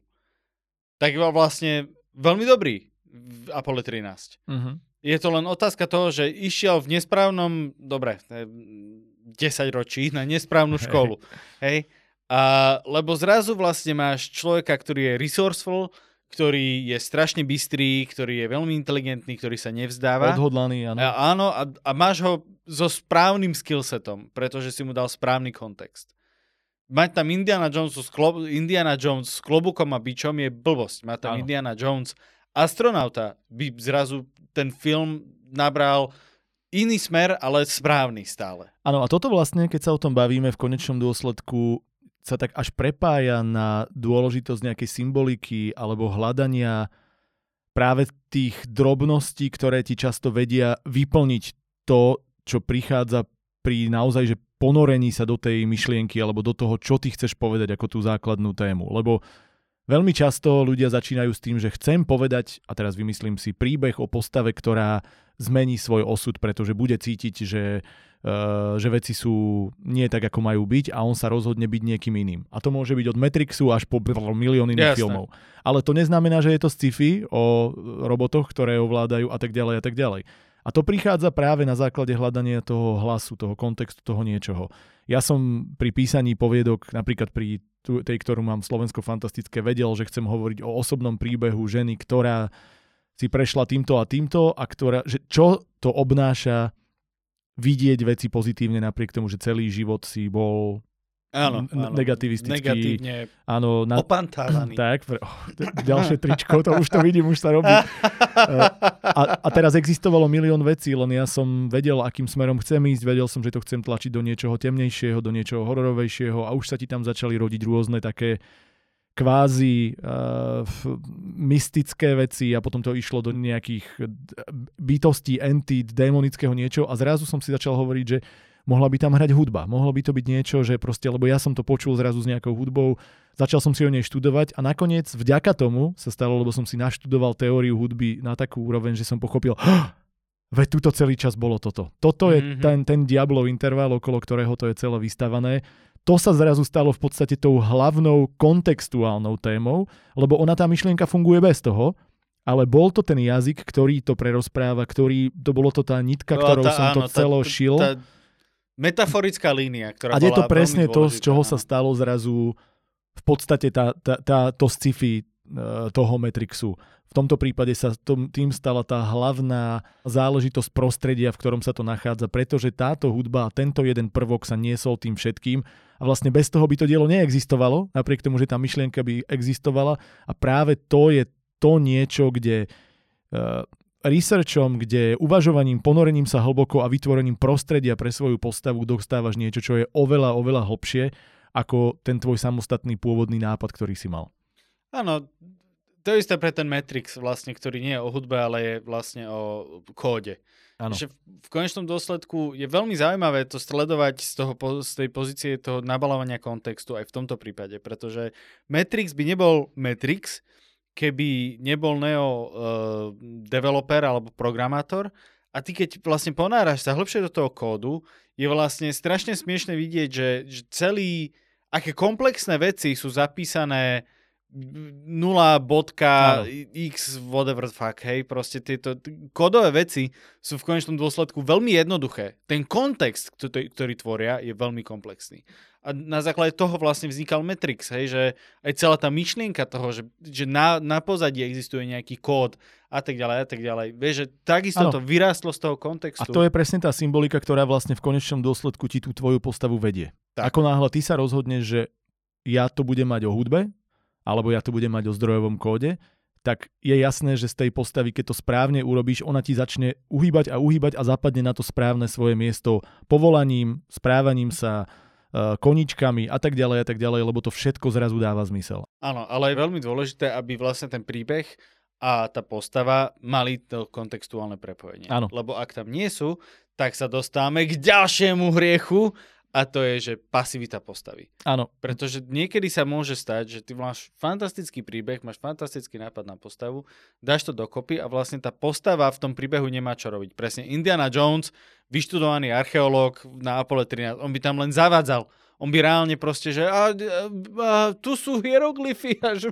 tak bol vlastne veľmi dobrý v Apollo 13. Uh-huh. Je to len otázka toho, že išiel v nesprávnom, dobre, 10 ročí na nesprávnu školu. Hej. A, lebo zrazu vlastne máš človeka, ktorý je resourceful, ktorý je strašne bystrý, ktorý je veľmi inteligentný, ktorý sa nevzdáva. Odhodlaný, áno. A, áno, a, a máš ho so správnym skillsetom, pretože si mu dal správny kontext. Mať tam Indiana Jones, s klo- Indiana Jones s klobukom a bičom je blbosť. Má tam áno. Indiana Jones astronauta, by zrazu ten film nabral iný smer, ale správny stále. Áno, a toto vlastne, keď sa o tom bavíme, v konečnom dôsledku sa tak až prepája na dôležitosť nejakej symboliky alebo hľadania práve tých drobností, ktoré ti často vedia vyplniť to, čo prichádza pri naozaj že ponorení sa do tej myšlienky alebo do toho, čo ty chceš povedať ako tú základnú tému. Lebo veľmi často ľudia začínajú s tým, že chcem povedať, a teraz vymyslím si, príbeh o postave, ktorá zmení svoj osud, pretože bude cítiť, že že veci sú nie tak, ako majú byť a on sa rozhodne byť niekým iným. A to môže byť od Matrixu až po milión iných Jasne. filmov. Ale to neznamená, že je to sci-fi o robotoch, ktoré ovládajú a tak ďalej a tak ďalej. A to prichádza práve na základe hľadania toho hlasu, toho kontextu, toho niečoho. Ja som pri písaní poviedok, napríklad pri tej, ktorú mám Slovensko fantastické, vedel, že chcem hovoriť o osobnom príbehu ženy, ktorá si prešla týmto a týmto a ktorá, že čo to obnáša vidieť veci pozitívne napriek tomu, že celý život si bol Áno, áno. negativistický. Negatívne áno, na, opantávaný. Tak, pre, oh, ďalšie tričko, to už to vidím, už sa robí. A, a teraz existovalo milión vecí, len ja som vedel, akým smerom chcem ísť, vedel som, že to chcem tlačiť do niečoho temnejšieho, do niečoho hororovejšieho a už sa ti tam začali rodiť rôzne také kvázi uh, mystické veci a potom to išlo do nejakých bytostí, entít, démonického niečo a zrazu som si začal hovoriť, že mohla by tam hrať hudba, mohlo by to byť niečo, že proste, lebo ja som to počul zrazu s nejakou hudbou, začal som si o nej študovať a nakoniec vďaka tomu sa stalo, lebo som si naštudoval teóriu hudby na takú úroveň, že som pochopil, veď túto celý čas bolo toto. Toto je mm-hmm. ten, ten diablov interval, okolo ktorého to je celé vystavané to sa zrazu stalo v podstate tou hlavnou kontextuálnou témou, lebo ona tá myšlienka funguje bez toho, ale bol to ten jazyk, ktorý to prerozpráva, ktorý, to bolo to tá nitka, ktorou tá, som áno, to celo tá, šil. Tá metaforická línia, ktorá A je to presne to, z čoho áno. sa stalo zrazu v podstate tá, tá, tá, to sci-fi toho Matrixu. V tomto prípade sa tým stala tá hlavná záležitosť prostredia, v ktorom sa to nachádza, pretože táto hudba a tento jeden prvok sa niesol tým všetkým a vlastne bez toho by to dielo neexistovalo, napriek tomu, že tá myšlienka by existovala a práve to je to niečo, kde uh, researchom, kde uvažovaním, ponorením sa hlboko a vytvorením prostredia pre svoju postavu dostávaš niečo, čo je oveľa, oveľa hlbšie ako ten tvoj samostatný pôvodný nápad, ktorý si mal. Áno, to isté pre ten Matrix vlastne, ktorý nie je o hudbe, ale je vlastne o kóde. Ano. Že v konečnom dôsledku je veľmi zaujímavé to sledovať z, toho, z tej pozície toho nabalovania kontextu aj v tomto prípade, pretože Matrix by nebol Matrix, keby nebol Neo uh, developer alebo programátor a ty keď vlastne ponáraš sa hlbšie do toho kódu, je vlastne strašne smiešne vidieť, že, že celý, aké komplexné veci sú zapísané 0.x whatever fuck, hej, proste tieto kodové veci sú v konečnom dôsledku veľmi jednoduché. Ten kontext, ktorý tvoria, je veľmi komplexný. A na základe toho vlastne vznikal Matrix, hej, že aj celá tá myšlienka toho, že, že na, na pozadí existuje nejaký kód a tak ďalej a tak ďalej. Vieš, že takisto ano. to vyrástlo z toho kontextu. A to je presne tá symbolika, ktorá vlastne v konečnom dôsledku ti tú tvoju postavu vedie. Tak. Ako náhle ty sa rozhodneš, že ja to budem mať o hudbe, alebo ja to budem mať o zdrojovom kóde, tak je jasné, že z tej postavy, keď to správne urobíš, ona ti začne uhýbať a uhýbať a zapadne na to správne svoje miesto povolaním, správaním sa, e, koničkami a tak ďalej a tak ďalej, lebo to všetko zrazu dáva zmysel. Áno, ale je veľmi dôležité, aby vlastne ten príbeh a tá postava mali to kontextuálne prepojenie. Áno. Lebo ak tam nie sú, tak sa dostávame k ďalšiemu hriechu a to je, že pasivita postavy. Áno. Pretože niekedy sa môže stať, že ty máš fantastický príbeh, máš fantastický nápad na postavu, dáš to dokopy a vlastne tá postava v tom príbehu nemá čo robiť. Presne Indiana Jones, vyštudovaný archeológ na Apollo 13, on by tam len zavádzal on by reálne proste, že a, a, a tu sú hieroglyfy a že...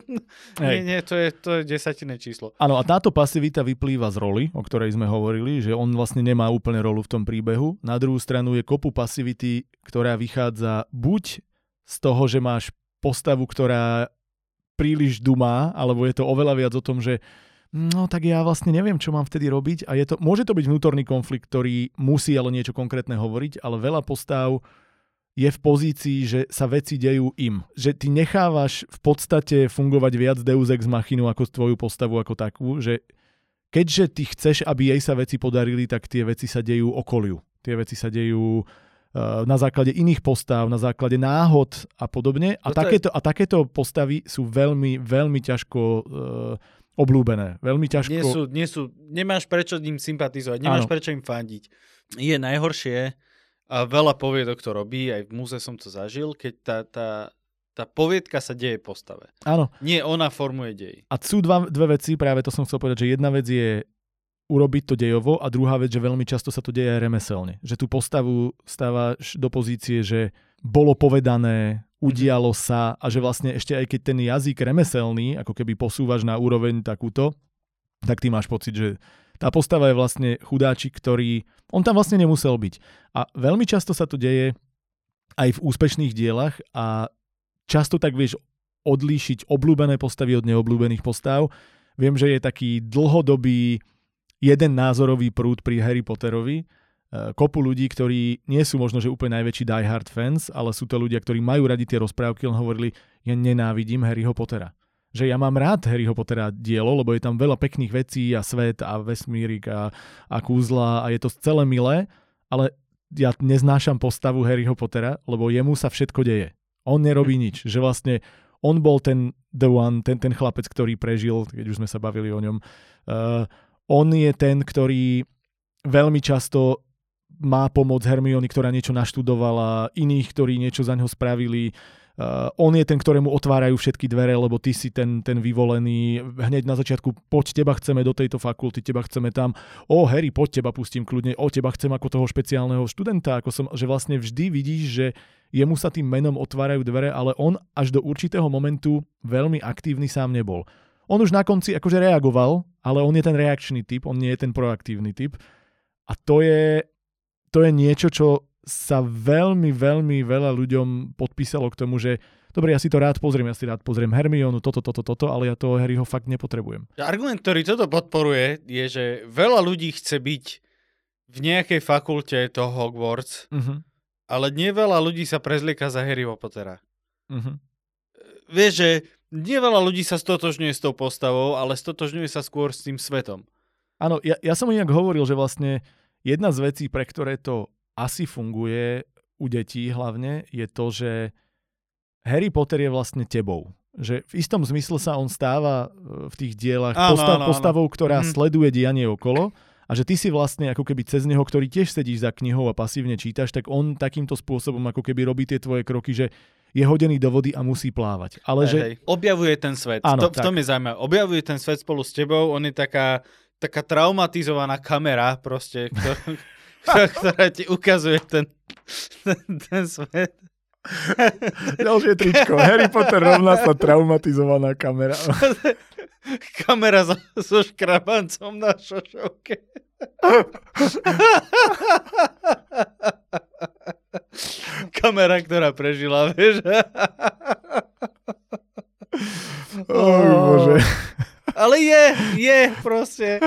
Nie, nie, to je, to je desatinné číslo. Áno, a táto pasivita vyplýva z roli, o ktorej sme hovorili, že on vlastne nemá úplne rolu v tom príbehu. Na druhú stranu je kopu pasivity, ktorá vychádza buď z toho, že máš postavu, ktorá príliš dumá, alebo je to oveľa viac o tom, že no tak ja vlastne neviem, čo mám vtedy robiť a je to, môže to byť vnútorný konflikt, ktorý musí ale niečo konkrétne hovoriť, ale veľa postav je v pozícii, že sa veci dejú im. Že ty nechávaš v podstate fungovať viac Deus Ex Machinu ako tvoju postavu ako takú, že keďže ty chceš, aby jej sa veci podarili, tak tie veci sa dejú okoliu. Tie veci sa dejú uh, na základe iných postav, na základe náhod a podobne. A, takéto, a takéto postavy sú veľmi, veľmi ťažko uh, oblúbené. Veľmi ťažko... Nie sú, nie sú, nemáš prečo im sympatizovať, nemáš ano. prečo im fandiť. Je najhoršie, a veľa poviedok to robí, aj v múze som to zažil, keď tá, tá, tá poviedka sa deje postave. Áno. Nie ona formuje dej. A sú dva, dve veci, práve to som chcel povedať, že jedna vec je urobiť to dejovo a druhá vec, že veľmi často sa to deje aj remeselne. Že tú postavu stávaš do pozície, že bolo povedané, udialo mhm. sa a že vlastne ešte aj keď ten jazyk remeselný, ako keby posúvaš na úroveň takúto, tak ty máš pocit, že tá postava je vlastne chudáčik, ktorý... On tam vlastne nemusel byť. A veľmi často sa to deje aj v úspešných dielach a často tak vieš odlíšiť obľúbené postavy od neobľúbených postav. Viem, že je taký dlhodobý jeden názorový prúd pri Harry Potterovi. E, kopu ľudí, ktorí nie sú možno, že úplne najväčší diehard fans, ale sú to ľudia, ktorí majú radi tie rozprávky, len hovorili, ja nenávidím Harryho Pottera že ja mám rád Harryho Pottera dielo, lebo je tam veľa pekných vecí a svet a vesmírik a, a kúzla a je to celé milé, ale ja neznášam postavu Harryho Pottera, lebo jemu sa všetko deje. On nerobí nič, že vlastne on bol ten the one, ten, ten chlapec, ktorý prežil, keď už sme sa bavili o ňom. Uh, on je ten, ktorý veľmi často má pomoc Hermiony, ktorá niečo naštudovala, iných, ktorí niečo za ňo spravili. Uh, on je ten, ktorému otvárajú všetky dvere, lebo ty si ten, ten vyvolený. Hneď na začiatku, poď, teba chceme do tejto fakulty, teba chceme tam. O, Harry, poď, teba pustím kľudne. O, teba chcem ako toho špeciálneho študenta. Ako som, že vlastne vždy vidíš, že jemu sa tým menom otvárajú dvere, ale on až do určitého momentu veľmi aktívny sám nebol. On už na konci akože reagoval, ale on je ten reakčný typ, on nie je ten proaktívny typ. A to je, to je niečo, čo sa veľmi, veľmi veľa ľuďom podpísalo k tomu, že dobre, ja si to rád pozriem, ja si rád pozriem Hermionu, toto, toto, toto, ale ja toho Harryho fakt nepotrebujem. Argument, ktorý toto podporuje, je, že veľa ľudí chce byť v nejakej fakulte toho Hogwarts, uh-huh. ale nie veľa ľudí sa prezlieka za Harryho Pottera. Uh-huh. Vieš, že nie veľa ľudí sa stotožňuje s tou postavou, ale stotožňuje sa skôr s tým svetom. Áno, ja, ja som inak hovoril, že vlastne jedna z vecí, pre ktoré to asi funguje u detí hlavne, je to, že Harry Potter je vlastne tebou. Že v istom zmysle sa on stáva e, v tých dielach áno, postav, áno, postavou, ktorá mm. sleduje dianie okolo a že ty si vlastne ako keby cez neho, ktorý tiež sedíš za knihou a pasívne čítaš, tak on takýmto spôsobom ako keby robí tie tvoje kroky, že je hodený do vody a musí plávať. Ale hej, že... Hej. Objavuje ten svet. Áno, to, v tom je zaujímavé. Objavuje ten svet spolu s tebou, on je taká, taká traumatizovaná kamera proste, ktorá, ktorá ti ukazuje ten, ten, ten svet. Ďalšie tričko. Harry Potter rovná sa traumatizovaná kamera. Kamera so, so škrabancom na šošovke. Kamera, ktorá prežila, vieš. Oh, bože. Ale je, je proste.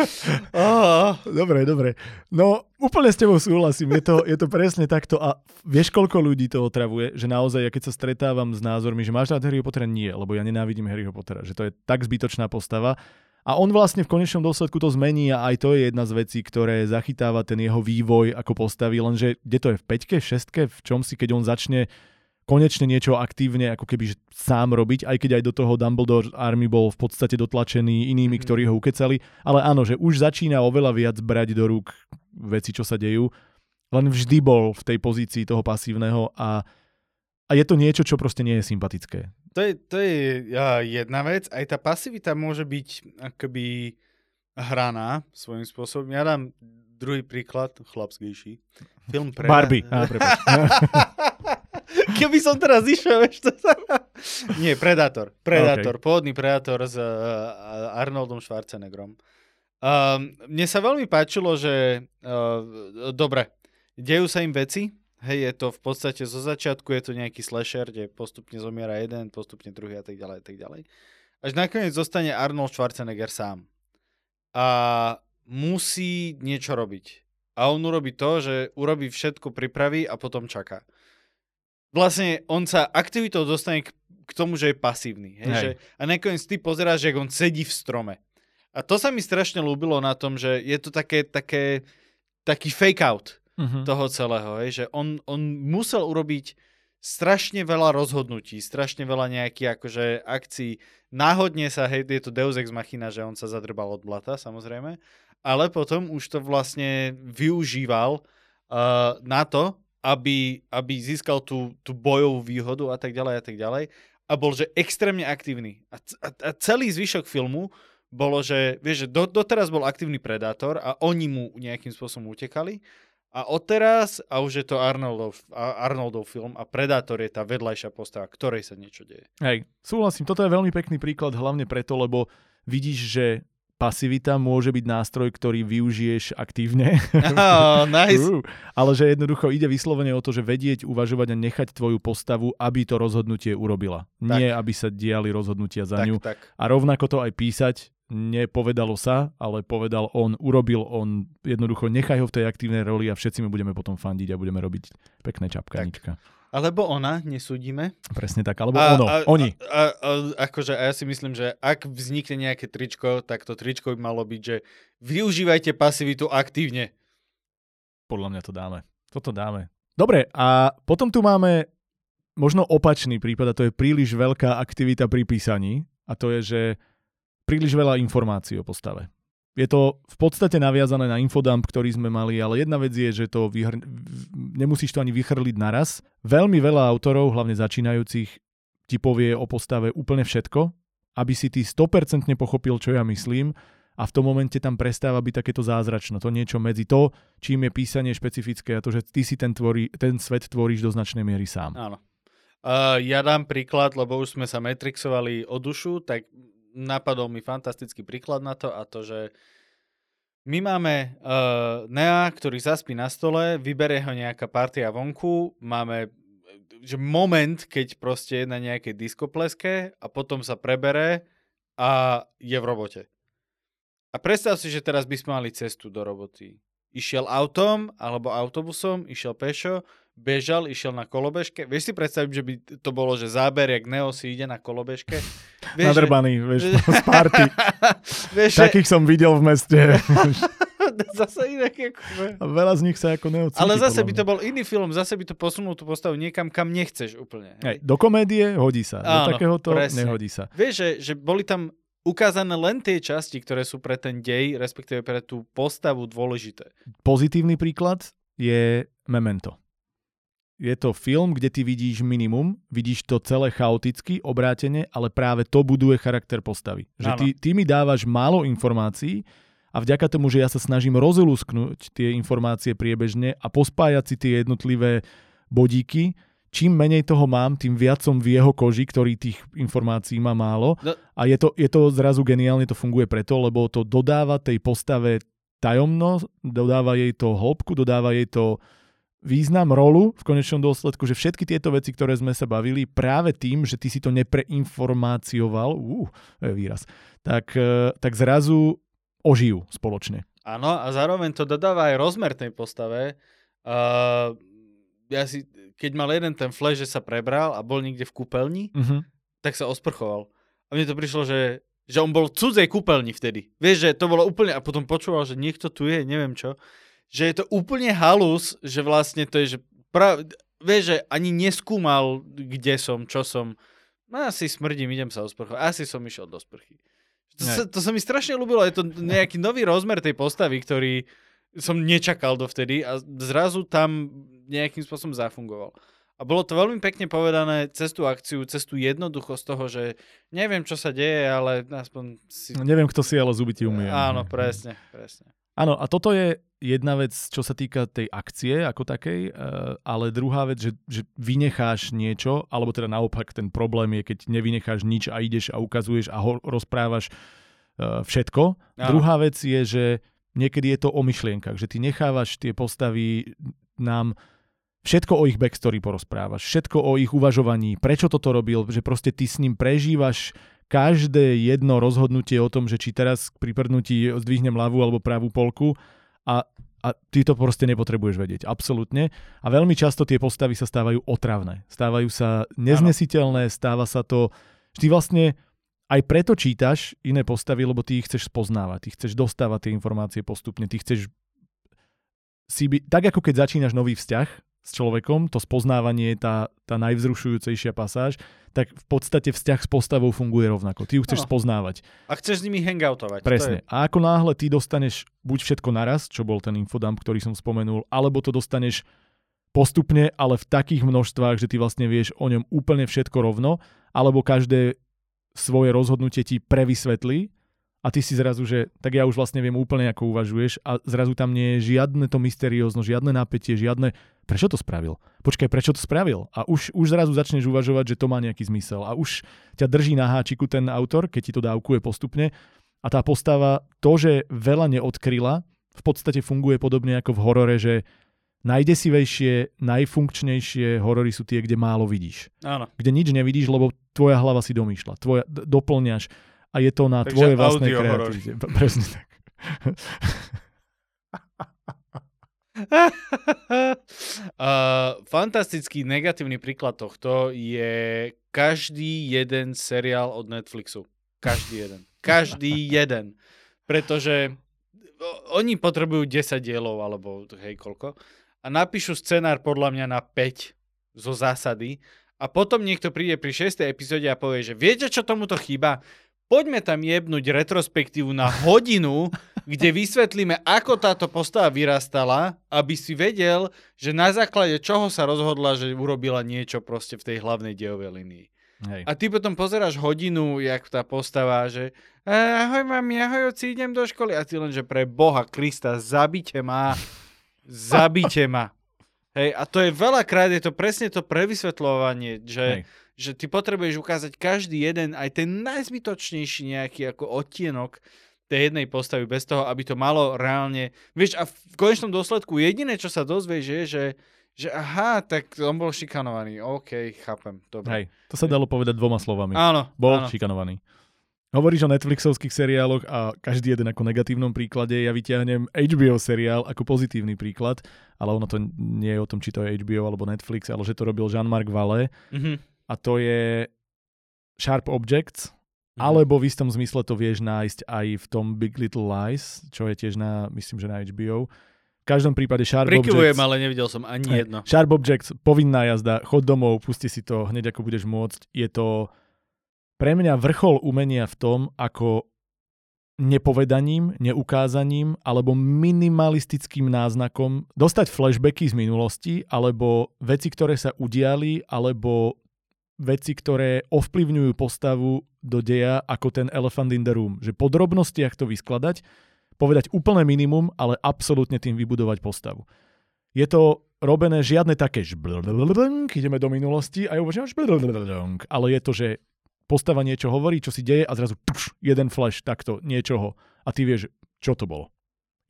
Oh. Dobre, dobre. No, úplne s tebou súhlasím. Je to, je to presne takto. A vieš, koľko ľudí to otravuje? Že naozaj, ja keď sa stretávam s názormi, že máš rád Harryho Pottera, nie, lebo ja nenávidím Harryho Pottera. Že to je tak zbytočná postava. A on vlastne v konečnom dôsledku to zmení a aj to je jedna z vecí, ktoré zachytáva ten jeho vývoj ako postavy, lenže kde to je v peťke, šestke, v čom si, keď on začne konečne niečo aktívne ako keby sám robiť, aj keď aj do toho Dumbledore Army bol v podstate dotlačený inými, mm. ktorí ho ukecali. Ale áno, že už začína oveľa viac brať do rúk veci, čo sa dejú. Len vždy bol v tej pozícii toho pasívneho a, a je to niečo, čo proste nie je sympatické. To je, to je jedna vec. Aj tá pasivita môže byť akoby hraná svojím spôsobom. Ja dám druhý príklad, chlapskejší. Film pre... Barbie. Á, Keby som teraz išiel, vieš to... Nie, Predator. Predator. Okay. Pôvodný Predator s uh, Arnoldom Schwarzeneggerom. Um, mne sa veľmi páčilo, že uh, dobre, dejú sa im veci, hej, je to v podstate zo začiatku, je to nejaký slasher, kde postupne zomiera jeden, postupne druhý a tak ďalej, a tak ďalej. Až nakoniec zostane Arnold Schwarzenegger sám. A musí niečo robiť. A on urobí to, že urobí všetko, pripraví a potom čaká vlastne on sa aktivitou dostane k, k tomu, že je pasívny. Hej? Že, a nakoniec ty pozeráš, že on sedí v strome. A to sa mi strašne ľúbilo na tom, že je to také, také taký fake out uh-huh. toho celého. Hej? Že on, on musel urobiť strašne veľa rozhodnutí, strašne veľa nejakých akože akcií. Náhodne sa, hej, je to Deus Ex Machina, že on sa zadrbal od blata, samozrejme, ale potom už to vlastne využíval uh, na to, aby, aby získal tú, tú bojovú výhodu a tak ďalej a tak ďalej. A bol, že extrémne aktívny. A, a, a celý zvyšok filmu bolo, že, vieš, že do, doteraz bol aktívny predátor a oni mu nejakým spôsobom utekali. A odteraz, a už je to Arnoldov, Arnoldov film a Predátor je tá vedľajšia postava, ktorej sa niečo deje. Hej, súhlasím, toto je veľmi pekný príklad, hlavne preto, lebo vidíš, že pasivita môže byť nástroj, ktorý využiješ aktívne. Oh, nice. uh, ale že jednoducho ide vyslovene o to, že vedieť, uvažovať a nechať tvoju postavu, aby to rozhodnutie urobila. Tak. Nie, aby sa diali rozhodnutia za tak, ňu. Tak. A rovnako to aj písať, nepovedalo sa, ale povedal on, urobil on, jednoducho nechaj ho v tej aktívnej roli a všetci my budeme potom fandiť a budeme robiť pekné čapkanička. Tak. Alebo ona, nesúdime. Presne tak, alebo a, ono, a, oni. A, a, a, akože, a ja si myslím, že ak vznikne nejaké tričko, tak to tričko by malo byť, že využívajte pasivitu aktívne. Podľa mňa to dáme. Toto dáme. Dobre, a potom tu máme možno opačný prípad, a to je príliš veľká aktivita pri písaní. A to je, že príliš veľa informácií o postave. Je to v podstate naviazané na infodump, ktorý sme mali, ale jedna vec je, že to vyhr... nemusíš to ani vychrliť naraz. Veľmi veľa autorov, hlavne začínajúcich, ti povie o postave úplne všetko, aby si ty 100% pochopil, čo ja myslím a v tom momente tam prestáva byť takéto zázračno. To niečo medzi to, čím je písanie špecifické a to, že ty si ten, tvorí, ten svet tvoríš do značnej miery sám. Áno. Uh, ja dám príklad, lebo už sme sa Matrixovali o dušu, tak napadol mi fantastický príklad na to a to, že my máme uh, Nea, ktorý zaspí na stole, vyberie ho nejaká partia vonku, máme že moment, keď proste je na nejakej diskopleske a potom sa prebere a je v robote. A predstav si, že teraz by sme mali cestu do roboty. Išiel autom alebo autobusom, išiel pešo, bežal, išiel na kolobežke. Vieš si predstaviť, že by to bolo, že záber, jak Neo si ide na kolobežke? Vieš, Nadrbaný, že... vieš, z party. vieš, Takých že... som videl v meste. zase inak ako... Veľa z nich sa ako Neo cíti, Ale zase by to bol iný film, zase by to posunul tú postavu niekam, kam nechceš úplne. Hej, do komédie hodí sa, Áno, do takéhoto presne. nehodí sa. Vieš, že, že boli tam ukázané len tie časti, ktoré sú pre ten dej, respektíve pre tú postavu dôležité. Pozitívny príklad je Memento je to film, kde ty vidíš minimum, vidíš to celé chaoticky, obrátene, ale práve to buduje charakter postavy. Že ty, ty mi dávaš málo informácií a vďaka tomu, že ja sa snažím rozlúsknuť tie informácie priebežne a pospájať si tie jednotlivé bodíky, čím menej toho mám, tým viac som v jeho koži, ktorý tých informácií má málo. No. A je to, je to zrazu geniálne, to funguje preto, lebo to dodáva tej postave tajomno, dodáva jej to hĺbku, dodáva jej to význam, rolu v konečnom dôsledku, že všetky tieto veci, ktoré sme sa bavili, práve tým, že ty si to nepreinformácioval, uh, je výraz, tak, eh, tak zrazu ožijú spoločne. Áno, a zároveň to dodáva aj rozmer tej postave. Uh, ja si, keď mal jeden ten flash, že sa prebral a bol niekde v kúpeľni, Uh-huh. tak sa osprchoval. A mne to prišlo, že, že on bol v cudzej kúpeľni vtedy. Vieš, že to bolo úplne... A potom počúval, že niekto tu je, neviem čo. Že je to úplne halus, že vlastne to je, že... Pra, vieš, že ani neskúmal, kde som, čo som. No asi smrdím, idem sa osprchovať. Asi som išiel do sprchy. To sa, to sa mi strašne ľúbilo. Je to nejaký nový rozmer tej postavy, ktorý som nečakal dovtedy a zrazu tam nejakým spôsobom zafungoval. A bolo to veľmi pekne povedané cez tú akciu, cez tú jednoduchosť toho, že neviem, čo sa deje, ale aspoň si... No, neviem, kto si, ale zuby ti umie. Áno, presne, presne. Áno, a toto je jedna vec, čo sa týka tej akcie ako takej, eh, ale druhá vec, že, že vynecháš niečo, alebo teda naopak ten problém je, keď nevynecháš nič a ideš a ukazuješ a ho, rozprávaš eh, všetko. Áno. Druhá vec je, že niekedy je to o myšlienkach, že ty nechávaš tie postavy nám všetko o ich backstory porozprávaš, všetko o ich uvažovaní, prečo toto robil, že proste ty s ním prežívaš každé jedno rozhodnutie o tom, že či teraz pri prdnutí zdvihnem ľavú alebo pravú polku a, a ty to proste nepotrebuješ vedieť, absolútne. A veľmi často tie postavy sa stávajú otravné, stávajú sa neznesiteľné, stáva sa to, že ty vlastne aj preto čítaš iné postavy, lebo ty ich chceš spoznávať, ty chceš dostávať tie informácie postupne, ty chceš si by, tak ako keď začínaš nový vzťah s človekom, to spoznávanie je tá, tá najvzrušujúcejšia pasáž, tak v podstate vzťah s postavou funguje rovnako. Ty ju chceš Áno. spoznávať. A chceš s nimi hangoutovať. to Presne. je- A ako náhle ty dostaneš buď všetko naraz, čo bol ten infodump, ktorý som spomenul, alebo to dostaneš postupne, ale v takých množstvách, že ty vlastne vieš o ňom úplne všetko rovno, alebo každé svoje rozhodnutie ti prevysvetlí a ty si zrazu, že tak ja už vlastne viem úplne, ako uvažuješ a zrazu tam nie je žiadne to mysteriózno, žiadne napätie, žiadne prečo to spravil? Počkaj, prečo to spravil? A už, už zrazu začneš uvažovať, že to má nejaký zmysel a už ťa drží na háčiku ten autor, keď ti to dávkuje postupne a tá postava to, že veľa neodkryla, v podstate funguje podobne ako v horore, že najdesivejšie, najfunkčnejšie horory sú tie, kde málo vidíš. Áno. Kde nič nevidíš, lebo tvoja hlava si domýšľa, tvoja, doplňaš a je to na Takže tvoje vlastnej kreativite. Presne tak. uh, fantastický negatívny príklad tohto je každý jeden seriál od Netflixu. Každý jeden. Každý jeden. Pretože oni potrebujú 10 dielov, alebo hej, koľko. A napíšu scenár podľa mňa na 5 zo zásady. A potom niekto príde pri 6. epizóde a povie, že viete, čo tomuto chýba? Poďme tam jebnúť retrospektívu na hodinu, kde vysvetlíme, ako táto postava vyrastala, aby si vedel, že na základe čoho sa rozhodla, že urobila niečo proste v tej hlavnej dejovej linii. Hej. A ty potom pozeráš hodinu, jak tá postava, že "Eh, ahoj mami, ahoj oci, idem do školy. A ty len, že pre Boha Krista, zabite ma. Zabite ma. Hej, a to je veľakrát, je to presne to prevysvetľovanie, že, Hej. že ty potrebuješ ukázať každý jeden, aj ten najzbytočnejší nejaký ako odtienok tej jednej postavy, bez toho, aby to malo reálne... Vieš, a v konečnom dôsledku jediné, čo sa dozvieš, je, že, že aha, tak on bol šikanovaný. OK, chápem, dobre. Hej. To sa dalo povedať dvoma slovami. Áno, Bol áno. šikanovaný. Hovoríš o Netflixovských seriáloch a každý jeden ako negatívnom príklade. Ja vyťahnem HBO seriál ako pozitívny príklad, ale ono to nie je o tom, či to je HBO alebo Netflix, ale že to robil Jean-Marc Vallée Mhm. a to je Sharp Objects, Mhm. alebo v istom zmysle to vieš nájsť aj v tom Big Little Lies, čo je tiež na, myslím, že na HBO. V každom prípade Sharp Prikyvujem, Objects... ale nevidel som ani Hej. jedno. Sharp Objects, povinná jazda, chod domov, pusti si to hneď ako budeš môcť. Je to pre mňa vrchol umenia v tom, ako nepovedaním, neukázaním alebo minimalistickým náznakom dostať flashbacky z minulosti alebo veci, ktoré sa udiali alebo veci, ktoré ovplyvňujú postavu do deja ako ten elephant in the room. Že podrobnostiach to vyskladať, povedať úplné minimum, ale absolútne tým vybudovať postavu. Je to robené žiadne také žblblblblblng, ideme do minulosti a ja uvažujem ale je to, že postava niečo hovorí, čo si deje a zrazu pš, jeden flash takto niečoho a ty vieš, čo to bolo.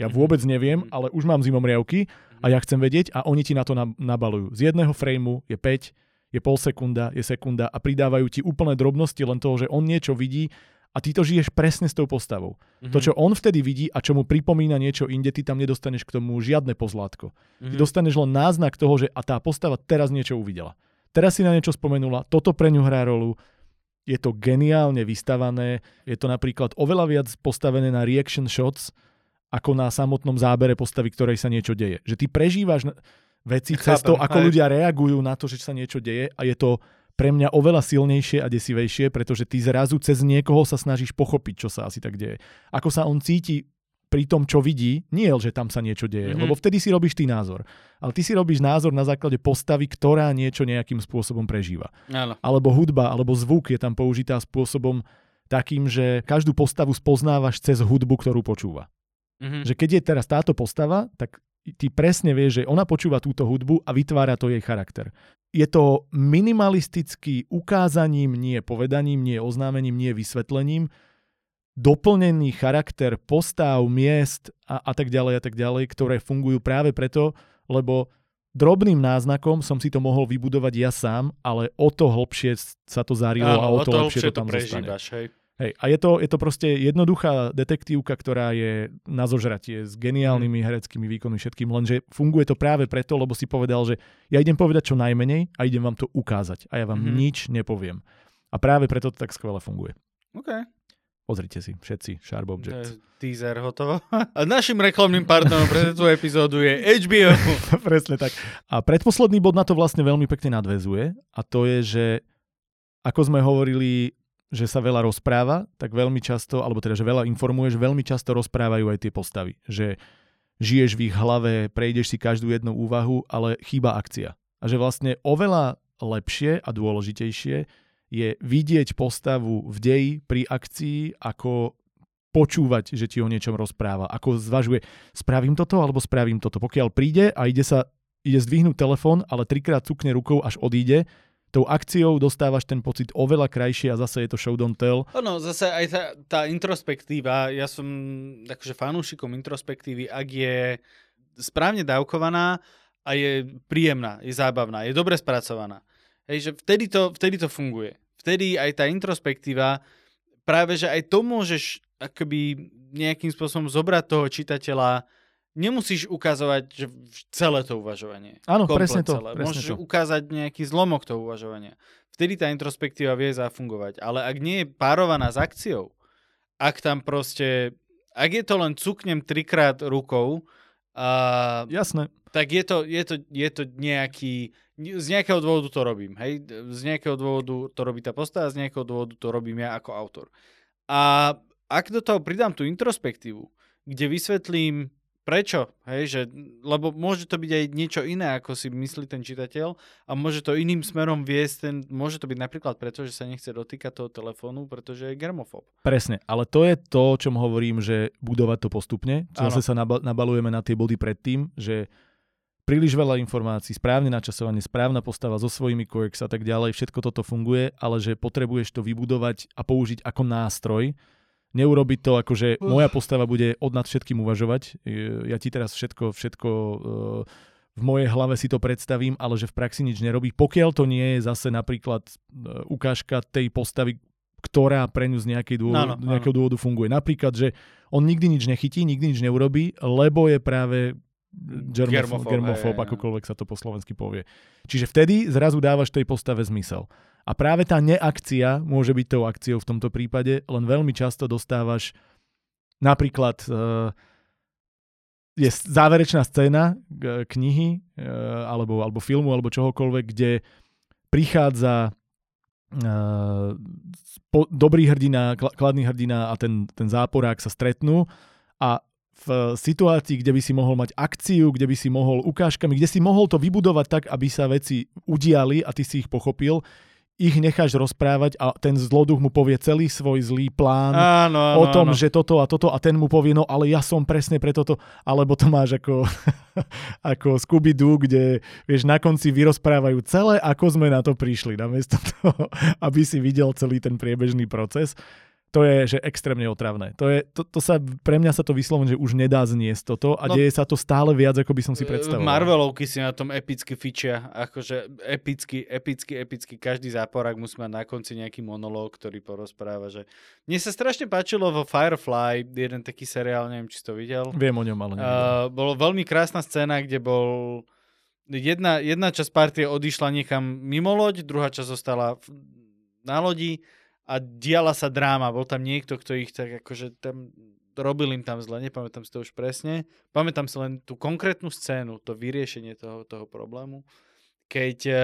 Ja Mhm. vôbec neviem, Mhm. ale už mám zimomriavky a ja chcem vedieť a oni ti na to na- nabalujú. Z jedného frameu je 5, je pol sekunda, je sekunda a pridávajú ti úplné drobnosti len toho, že on niečo vidí a ty to žiješ presne s tou postavou. Mhm. To, čo on vtedy vidí a čo mu pripomína niečo inde, ty tam nedostaneš k tomu žiadne pozlátko. Ty Mhm. dostaneš len náznak toho, že a tá postava teraz niečo uvidela. Teraz si na niečo spomenula, toto pre ňu hrá rolu, je to geniálne vystavané, je to napríklad oveľa viac postavené na reaction shots, ako na samotnom zábere postavy, ktorej sa niečo deje. Že ty prežívaš veci cez to, Chápem, ako hej. ľudia reagujú na to, že sa niečo deje a je to pre mňa oveľa silnejšie a desivejšie, pretože ty zrazu cez niekoho sa snažíš pochopiť, čo sa asi tak deje. Ako sa on cíti pri tom, čo vidí, nie je, že tam sa niečo deje, Mhm. mm-hmm. lebo vtedy si robíš ty názor. Ale ty si robíš názor na základe postavy, ktorá niečo nejakým spôsobom prežíva. Áno. Alebo hudba, alebo zvuk je tam použitá spôsobom takým, že každú postavu spoznávaš cez hudbu, ktorú počúva. Mhm. Že keď je teraz táto postava, tak ty presne vieš, že ona počúva túto hudbu a vytvára to jej charakter. Je to minimalistický ukázaním, nie povedaním, nie oznámením, nie vysvetlením, doplnený charakter postav, miest a, a tak ďalej a tak ďalej, ktoré fungujú práve preto, lebo drobným náznakom som si to mohol vybudovať ja sám, ale o to hlbšie sa to zarilo a o to, lepšie to tam zostane. prežívaš, hej. Hej, a je to, je to proste jednoduchá detektívka, ktorá je na zožratie s geniálnymi hereckými výkonmi všetkým, lenže funguje to práve preto, lebo si povedal, že ja idem povedať čo najmenej a idem vám to ukázať a ja vám Mhm. nič nepoviem. A práve preto to tak skvele funguje. OK. Pozrite si, všetci, Sharp Objects. Teaser hotovo. A našim reklamným partnerom pre túto epizódu je HBO. Presne tak. A predposledný bod na to vlastne veľmi pekne nadvezuje a to je, že ako sme hovorili, že sa veľa rozpráva, tak veľmi často, alebo teda, že veľa informuješ, veľmi často rozprávajú aj tie postavy. Že žiješ v ich hlave, prejdeš si každú jednu úvahu, ale chýba akcia. A že vlastne oveľa lepšie a dôležitejšie je vidieť postavu v deji pri akcii, ako počúvať, že ti o niečom rozpráva. Ako zvažuje, spravím toto alebo spravím toto. Pokiaľ príde a ide sa ide zdvihnúť telefón, ale trikrát cukne rukou, až odíde, tou akciou dostávaš ten pocit oveľa krajšie a zase je to show don't tell. Ono, zase aj tá, tá introspektíva, ja som akože fanúšikom introspektívy, ak je správne dávkovaná a je príjemná, je zábavná, je dobre spracovaná. Hej, že vtedy to, vtedy to funguje. Vtedy aj tá introspektíva, práve že aj to môžeš akoby nejakým spôsobom zobrať toho čitateľa, nemusíš ukazovať že celé to uvažovanie. Áno, presne to. celé. Presne Môžeš to. ukázať nejaký zlomok toho uvažovania. Vtedy tá introspektíva vie zafungovať. Ale ak nie je párovaná s akciou, ak tam proste, ak je to len cuknem trikrát rukou, a, Jasné. tak je to, je, to, je to nejaký, z nejakého dôvodu to robím, hej? Z nejakého dôvodu to robí tá postava, z nejakého dôvodu to robím ja ako autor. A ak do toho pridám tú introspektívu, kde vysvetlím prečo, hej, že, lebo môže to byť aj niečo iné, ako si myslí ten čitateľ a môže to iným smerom viesť, ten, môže to byť napríklad preto, že sa nechce dotýkať toho telefónu, pretože je germofób. Presne, ale to je to, o čom hovorím, že budovať to postupne. Zase sa naba- nabalujeme na tie body predtým, že príliš veľa informácií, správne načasovanie, správna postava so svojimi quirks a tak ďalej, všetko toto funguje, ale že potrebuješ to vybudovať a použiť ako nástroj. Neurobiť to ako, že Uf. moja postava bude od nad všetkým uvažovať. Ja ti teraz všetko, všetko e, v mojej hlave si to predstavím, ale že v praxi nič nerobí. Pokiaľ to nie je zase napríklad e, ukážka tej postavy, ktorá pre ňu z nejakej dôvodu, Áno, áno. nejakého dôvodu funguje. Napríklad, že on nikdy nič nechytí, nikdy nič neurobí, lebo je práve germofób, Germofób, germofób hej, akokoľvek sa to po slovensky povie. Čiže vtedy zrazu dávaš tej postave zmysel. A práve tá neakcia môže byť tou akciou v tomto prípade, len veľmi často dostávaš napríklad uh, je záverečná scéna k- knihy uh, alebo, alebo filmu alebo čohokoľvek, kde prichádza uh, po, dobrý hrdina, kla- kladný hrdina a ten, ten záporák sa stretnú a v situácii, kde by si mohol mať akciu, kde by si mohol ukážkami, kde si mohol to vybudovať tak, aby sa veci udiali a ty si ich pochopil, ich necháš rozprávať a ten zloduch mu povie celý svoj zlý plán Áno, áno, o tom, áno. že toto a toto a ten mu povie, no ale ja som presne pre toto, alebo to máš ako, ako Scooby-Doo, kde vieš, na konci vyrozprávajú celé, ako sme na to prišli, namiesto toho, aby si videl celý ten priebežný proces to je že extrémne otravné. To, je, to, to sa, pre mňa sa to vyslovene, že už nedá zniesť toto a No, deje sa to stále viac, ako by som si predstavoval. Marvelovky si na tom epicky fičia, akože epicky, epicky, epicky, každý záporák musí mať na konci nejaký monológ, ktorý porozpráva, že mne sa strašne páčilo vo Firefly, jeden taký seriál, neviem, či si to videl. Viem o ňom, ale nevidel. Uh, bolo veľmi krásna scéna, kde bol jedna, jedna časť partie odišla niekam mimo loď, druhá časť zostala v, na lodi a diala sa dráma. Bol tam niekto, kto ich tak akože tam robil im tam zle, nepamätám si to už presne. Pamätám si len tú konkrétnu scénu, to vyriešenie toho, toho problému, keď uh,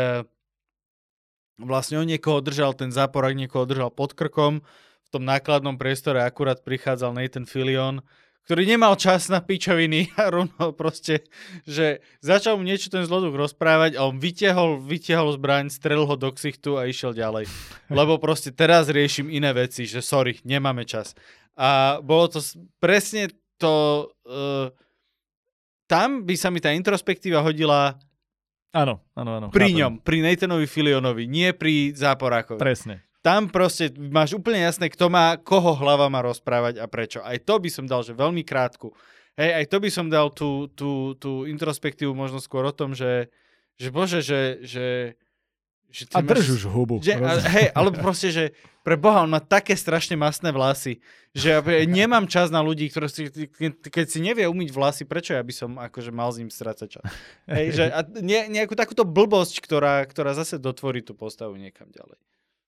vlastne on niekoho držal, ten záporak niekoho držal pod krkom, v tom nákladnom priestore akurát prichádzal Nathan Fillion, ktorý nemal čas na pičoviny a rovno proste, že začal mu niečo ten zloduch rozprávať a on vytiahol, vytiahol zbraň, strelil ho do ksichtu a išiel ďalej. Lebo proste teraz riešim iné veci, že sorry, nemáme čas. A bolo to presne to... Uh, tam by sa mi tá introspektíva hodila Áno, áno, áno. pri chápem. ňom, pri Nathanovi Filionovi, nie pri záporákovi. Presne. Tam proste máš úplne jasné, kto má, koho hlava má rozprávať a prečo. Aj to by som dal, že veľmi krátku. Hej, aj to by som dal tú, tú, tú introspektívu možno skôr o tom, že, že bože, že, že, že A drž už hubu. že, a, hej, ale proste, že pre Boha, on má také strašne masné vlasy, že ja nemám čas na ľudí, ktorí si, keď si nevie umyť vlasy, prečo ja by som akože mal s ním strácať čas. Hej, že, a nie, nejakú takúto blbosť, ktorá, ktorá zase dotvorí tú postavu niekam ďalej.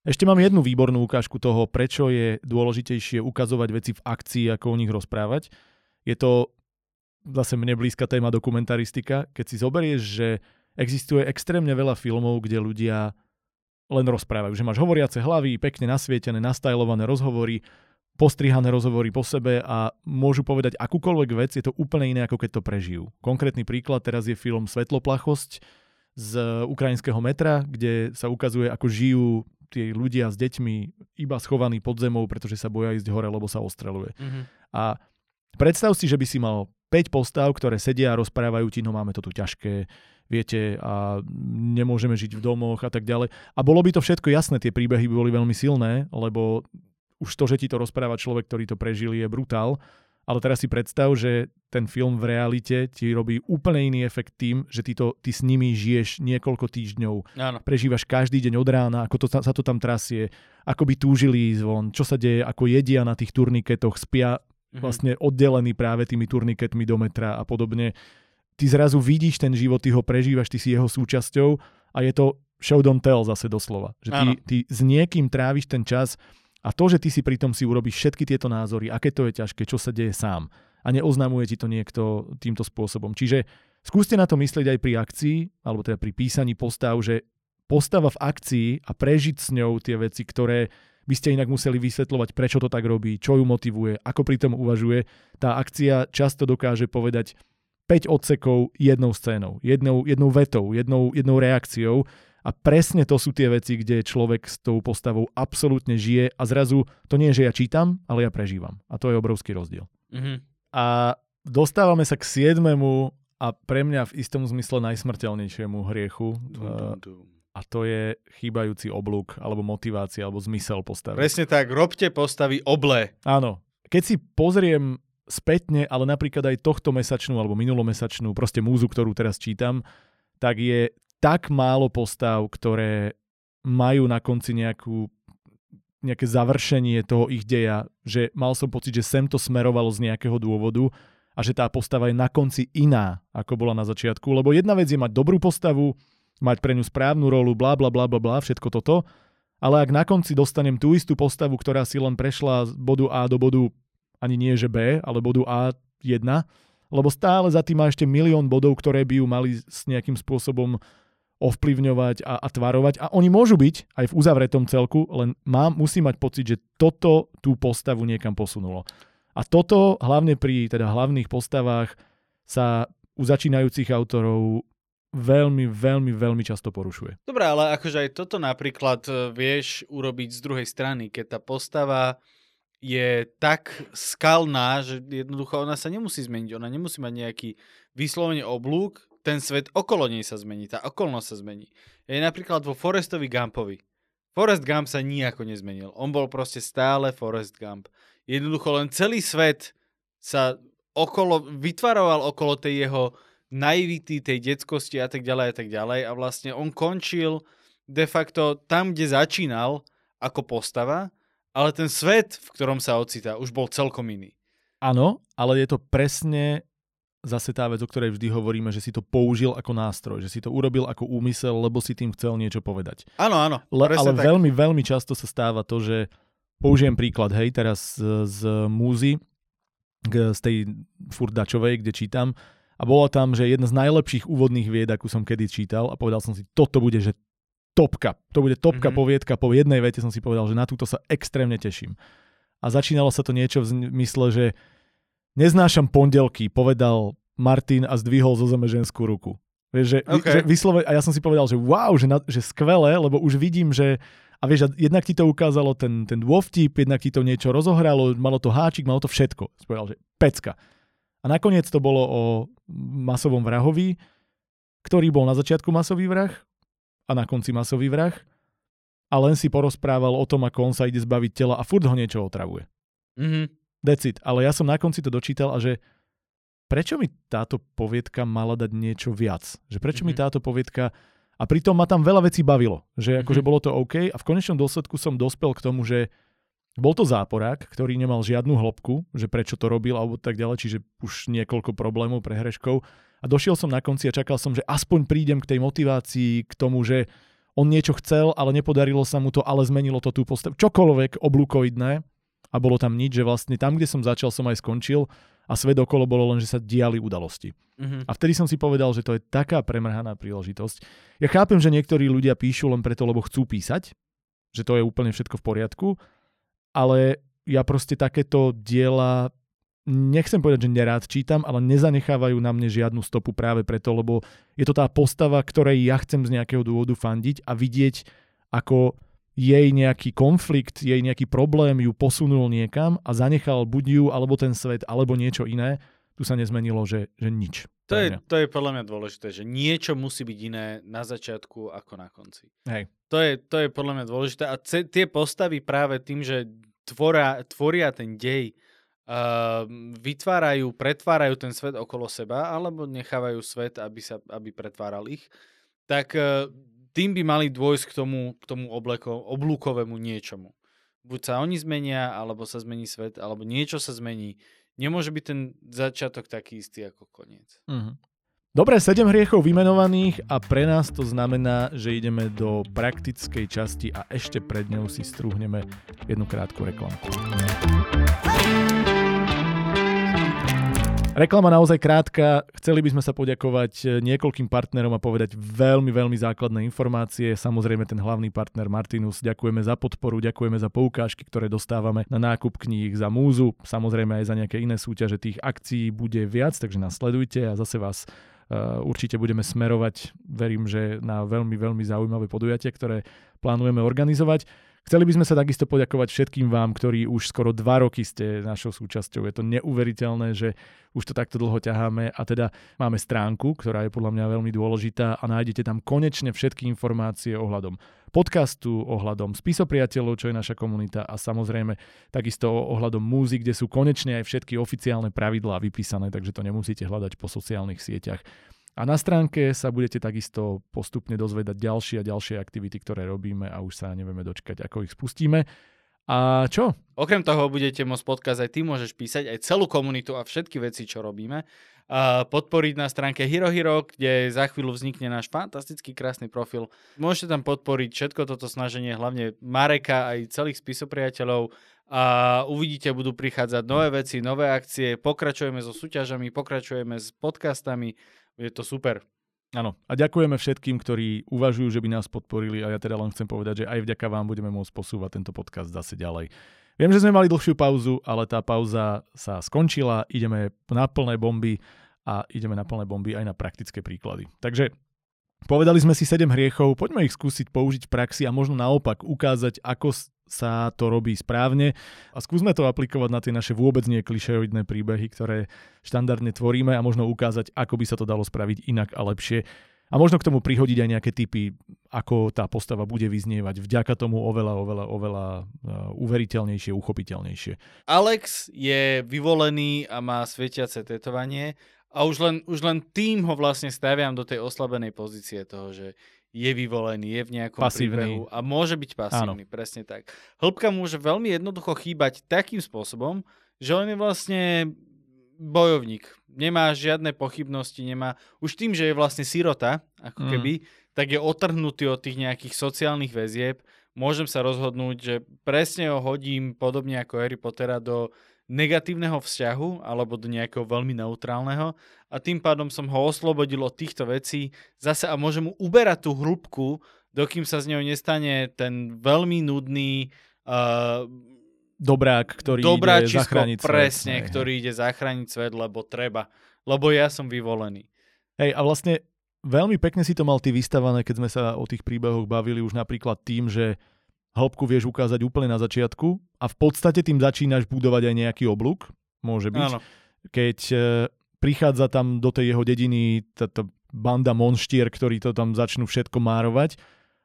Ešte mám jednu výbornú ukážku toho, prečo je dôležitejšie ukazovať veci v akcii, ako o nich rozprávať. Je to zase mne blízka téma dokumentaristika. Keď si zoberieš, že existuje extrémne veľa filmov, kde ľudia len rozprávajú. Že máš hovoriace hlavy, pekne nasvietené, nastajlované rozhovory, postrihané rozhovory po sebe a môžu povedať akúkoľvek vec, je to úplne iné, ako keď to prežijú. Konkrétny príklad, teraz je film Svetloplachosť z ukrajinského metra, kde sa ukazuje, ako žijú tí ľudia s deťmi iba schovaní pod zemou, pretože sa boja ísť hore, lebo sa ostreluje. Mhm. A predstav si, že by si mal 5 postav, ktoré sedia a rozprávajú ti, no máme to tu ťažké, viete, a nemôžeme žiť v domoch a tak ďalej. A bolo by to všetko jasné, tie príbehy by boli veľmi silné, lebo už to, že ti to rozpráva človek, ktorý to prežil, je brutál. Ale teraz si predstav, že ten film v realite ti robí úplne iný efekt tým, že ty, to, ty s nimi žiješ niekoľko týždňov Áno. prežívaš každý deň od rána, ako to, sa to tam trasie, ako by túžili ísť von, čo sa deje, ako jedia na tých turniketoch, spia Mhm. vlastne oddelení práve tými turniketmi do metra a podobne. Ty zrazu vidíš ten život, ty ho prežívaš, ty si jeho súčasťou a je to show don't tell zase doslova. Že ty, Áno. ty s niekým tráviš ten čas a to, že ty si pri tom si urobíš všetky tieto názory, aké to je ťažké, čo sa deje sám a neoznamuje ti to niekto týmto spôsobom. Čiže skúste na to myslieť aj pri akcii, alebo teda pri písaní postav, že postava v akcii a prežiť s ňou tie veci, ktoré by ste inak museli vysvetľovať, prečo to tak robí, čo ju motivuje, ako pri tom uvažuje. Tá akcia často dokáže povedať 5 odsekov jednou scénou, jednou, jednou vetou, jednou, jednou reakciou a presne to sú tie veci, kde človek s tou postavou absolútne žije a zrazu to nie je, že ja čítam, ale ja prežívam. A to je obrovský rozdiel. Mhm. A dostávame sa k siedmemu a pre mňa v istom zmysle najsmrteľnejšiemu hriechu. Dum, eh, dum, dum. a to je chýbajúci oblúk, alebo motivácia, alebo zmysel postavy. Presne tak, robte postavy oblé. Áno. Keď si pozriem spätne, ale napríklad aj tohto mesačnú alebo minulomesačnú, proste múzu, ktorú teraz čítam, tak je tak málo postav, ktoré majú na konci nejakú nejaké završenie toho ich deja, že mal som pocit, že sem to smerovalo z nejakého dôvodu a že tá postava je na konci iná, ako bola na začiatku. Lebo jedna vec je mať dobrú postavu, mať pre ňu správnu rolu, bla bla bla bla bla, všetko toto. Ale ak na konci dostanem tú istú postavu, ktorá si len prešla z bodu A do bodu ani nie že B, ale bodu A1, lebo stále za tým má ešte milión bodov, ktoré by ju mali s nejakým spôsobom ovplyvňovať a, a tvarovať. A oni môžu byť aj v uzavretom celku, len mám, musí mať pocit, že toto tú postavu niekam posunulo. A toto hlavne pri teda hlavných postavách sa u začínajúcich autorov veľmi, veľmi, veľmi často porušuje. Dobre, ale akože aj toto napríklad e, vieš urobiť z druhej strany, keď tá postava je tak skalná, že jednoducho ona sa nemusí zmeniť, ona nemusí mať nejaký vyslovene oblúk, ten svet okolo nej sa zmení, tá okolnosť sa zmení. Je napríklad vo Forestovi Gumpovi. Forest Gump sa nijako nezmenil. On bol proste stále Forest Gump. Jednoducho len celý svet sa okolo, vytvaroval okolo tej jeho naivity, tej detskosti a tak ďalej a tak ďalej a vlastne on končil de facto tam, kde začínal ako postava, ale ten svet, v ktorom sa ocitá, už bol celkom iný. Áno, ale je to presne zase tá vec, o ktorej vždy hovoríme, že si to použil ako nástroj, že si to urobil ako úmysel, lebo si tým chcel niečo povedať. Áno, áno. Le, ale tak. veľmi, veľmi často sa stáva to, že použijem príklad, hej, teraz z, z múzy, z tej furdačovej, kde čítam, a bolo tam, že jedna z najlepších úvodných vied, akú som kedy čítal a povedal som si, toto bude, že topka. To bude topka mm-hmm. poviedka. Po jednej vete som si povedal, že na túto sa extrémne teším. A začínalo sa to niečo v zmysle, že neznášam pondelky, povedal Martin a zdvihol zo zeme ženskú ruku. Vieš, že, okay. že vyslove, a ja som si povedal, že wow, že, na, že skvelé, lebo už vidím, že a vieš, jednak ti to ukázalo ten, ten dôvtip, jednak ti to niečo rozohralo, malo to háčik, malo to všetko. Si povedal, že pecka. A nakoniec to bolo o masovom vrahovi, ktorý bol na začiatku masový vrah a na konci masový vrah a len si porozprával o tom, ako on sa ide zbaviť tela a furt ho niečo otravuje. Mm-hmm. Decid. Ale ja som na konci to dočítal a že prečo mi táto poviedka mala dať niečo viac? Že prečo mm-hmm. mi táto poviedka... A pritom ma tam veľa vecí bavilo. Že akože mm-hmm. bolo to OK a v konečnom dôsledku som dospel k tomu, že bol to záporák, ktorý nemal žiadnu hĺbku, že prečo to robil alebo tak ďalej, čiže už niekoľko problémov, prehreškov. A došiel som na konci a čakal som, že aspoň prídem k tej motivácii, k tomu, že on niečo chcel, ale nepodarilo sa mu to, ale zmenilo to tú postavu. Čokoľvek oblúkoidné a bolo tam nič, že vlastne tam, kde som začal, som aj skončil a svet okolo bolo len, že sa diali udalosti. Mm-hmm. A vtedy som si povedal, že to je taká premrhaná príležitosť. Ja chápem, že niektorí ľudia píšu len preto, lebo chcú písať, že to je úplne všetko v poriadku, ale ja proste takéto diela nechcem povedať, že nerád čítam, ale nezanechávajú na mne žiadnu stopu práve preto, lebo je to tá postava, ktorej ja chcem z nejakého dôvodu fandiť a vidieť, ako jej nejaký konflikt, jej nejaký problém ju posunul niekam a zanechal buď ju, alebo ten svet, alebo niečo iné. Tu sa nezmenilo, že, že nič. To je, to je podľa mňa dôležité, že niečo musí byť iné na začiatku ako na konci. Hej. To je, to je podľa mňa dôležité. A ce, tie postavy práve tým, že tvoria, tvoria ten dej, uh, vytvárajú, pretvárajú ten svet okolo seba, alebo nechávajú svet, aby, sa, aby pretváral ich, tak uh, tým by mali dôjsť k tomu, k tomu obleko, oblúkovému niečomu. Buď sa oni zmenia, alebo sa zmení svet, alebo niečo sa zmení nemôže byť ten začiatok taký istý ako koniec. Uh-huh. Dobre, 7 hriechov vymenovaných a pre nás to znamená, že ideme do praktickej časti a ešte pred ňou si strúhneme jednu krátku reklamku. Reklama naozaj krátka. Chceli by sme sa poďakovať eh, niekoľkým partnerom a povedať veľmi, veľmi základné informácie. Samozrejme ten hlavný partner Martinus. Ďakujeme za podporu, ďakujeme za poukážky, ktoré dostávame na nákup kníh za múzu. Samozrejme aj za nejaké iné súťaže tých akcií bude viac, takže nás sledujte a zase vás uh, určite budeme smerovať, verím, že na veľmi, veľmi zaujímavé podujatie, ktoré plánujeme organizovať. Chceli by sme sa takisto poďakovať všetkým vám, ktorí už skoro dva roky ste našou súčasťou. Je to neuveriteľné, že už to takto dlho ťaháme a teda máme stránku, ktorá je podľa mňa veľmi dôležitá a nájdete tam konečne všetky informácie ohľadom podcastu, ohľadom spisopriateľov, čo je naša komunita a samozrejme takisto ohľadom múzik, kde sú konečne aj všetky oficiálne pravidlá vypísané, takže to nemusíte hľadať po sociálnych sieťach. A na stránke sa budete takisto postupne dozvedať ďalšie a ďalšie aktivity, ktoré robíme a už sa nevieme dočkať, ako ich spustíme. A čo? Okrem toho budete môcť podcast aj ty môžeš písať aj celú komunitu a všetky veci, čo robíme. A podporiť na stránke Hero Hero, kde za chvíľu vznikne náš fantastický krásny profil. Môžete tam podporiť všetko toto snaženie, hlavne Mareka aj celých spisopriateľov a uvidíte, budú prichádzať nové veci, nové akcie, pokračujeme so súťažami, pokračujeme s podcastami, je to super. Áno. A ďakujeme všetkým, ktorí uvažujú, že by nás podporili a ja teda len chcem povedať, že aj vďaka vám budeme môcť posúvať tento podcast zase ďalej. Viem, že sme mali dlhšiu pauzu, ale tá pauza sa skončila, ideme na plné bomby a ideme na plné bomby aj na praktické príklady. Takže Povedali sme si 7 hriechov, poďme ich skúsiť použiť v praxi a možno naopak ukázať, ako sa to robí správne a skúsme to aplikovať na tie naše vôbec nie klišejoidné príbehy, ktoré štandardne tvoríme a možno ukázať, ako by sa to dalo spraviť inak a lepšie. A možno k tomu prihodiť aj nejaké typy, ako tá postava bude vyznievať. Vďaka tomu oveľa, oveľa, oveľa uh, uveriteľnejšie, uchopiteľnejšie. Alex je vyvolený a má svetiace tetovanie a už len, už len tým ho vlastne staviam do tej oslabenej pozície toho, že je vyvolený, je v nejakom pasívny. príbehu a môže byť pasívny, Áno. presne tak. Hĺbka môže veľmi jednoducho chýbať takým spôsobom, že on je vlastne bojovník. Nemá žiadne pochybnosti, nemá... Už tým, že je vlastne sirota, ako mm. keby, tak je otrhnutý od tých nejakých sociálnych väzieb. Môžem sa rozhodnúť, že presne ho hodím podobne ako Harry Pottera do negatívneho vzťahu alebo do nejakého veľmi neutrálneho a tým pádom som ho oslobodil od týchto vecí zase a môžem mu uberať tú hrúbku, dokým sa z neho nestane ten veľmi nudný uh, dobrák, ktorý ide zachrániť svet. presne, hej, ktorý ide zachrániť svet, lebo treba. Lebo ja som vyvolený. Hej, a vlastne veľmi pekne si to mal ty vystavané, keď sme sa o tých príbehoch bavili už napríklad tým, že hĺbku vieš ukázať úplne na začiatku a v podstate tým začínaš budovať aj nejaký oblúk, môže byť. Áno. Keď e, prichádza tam do tej jeho dediny táto banda monštier, ktorí to tam začnú všetko márovať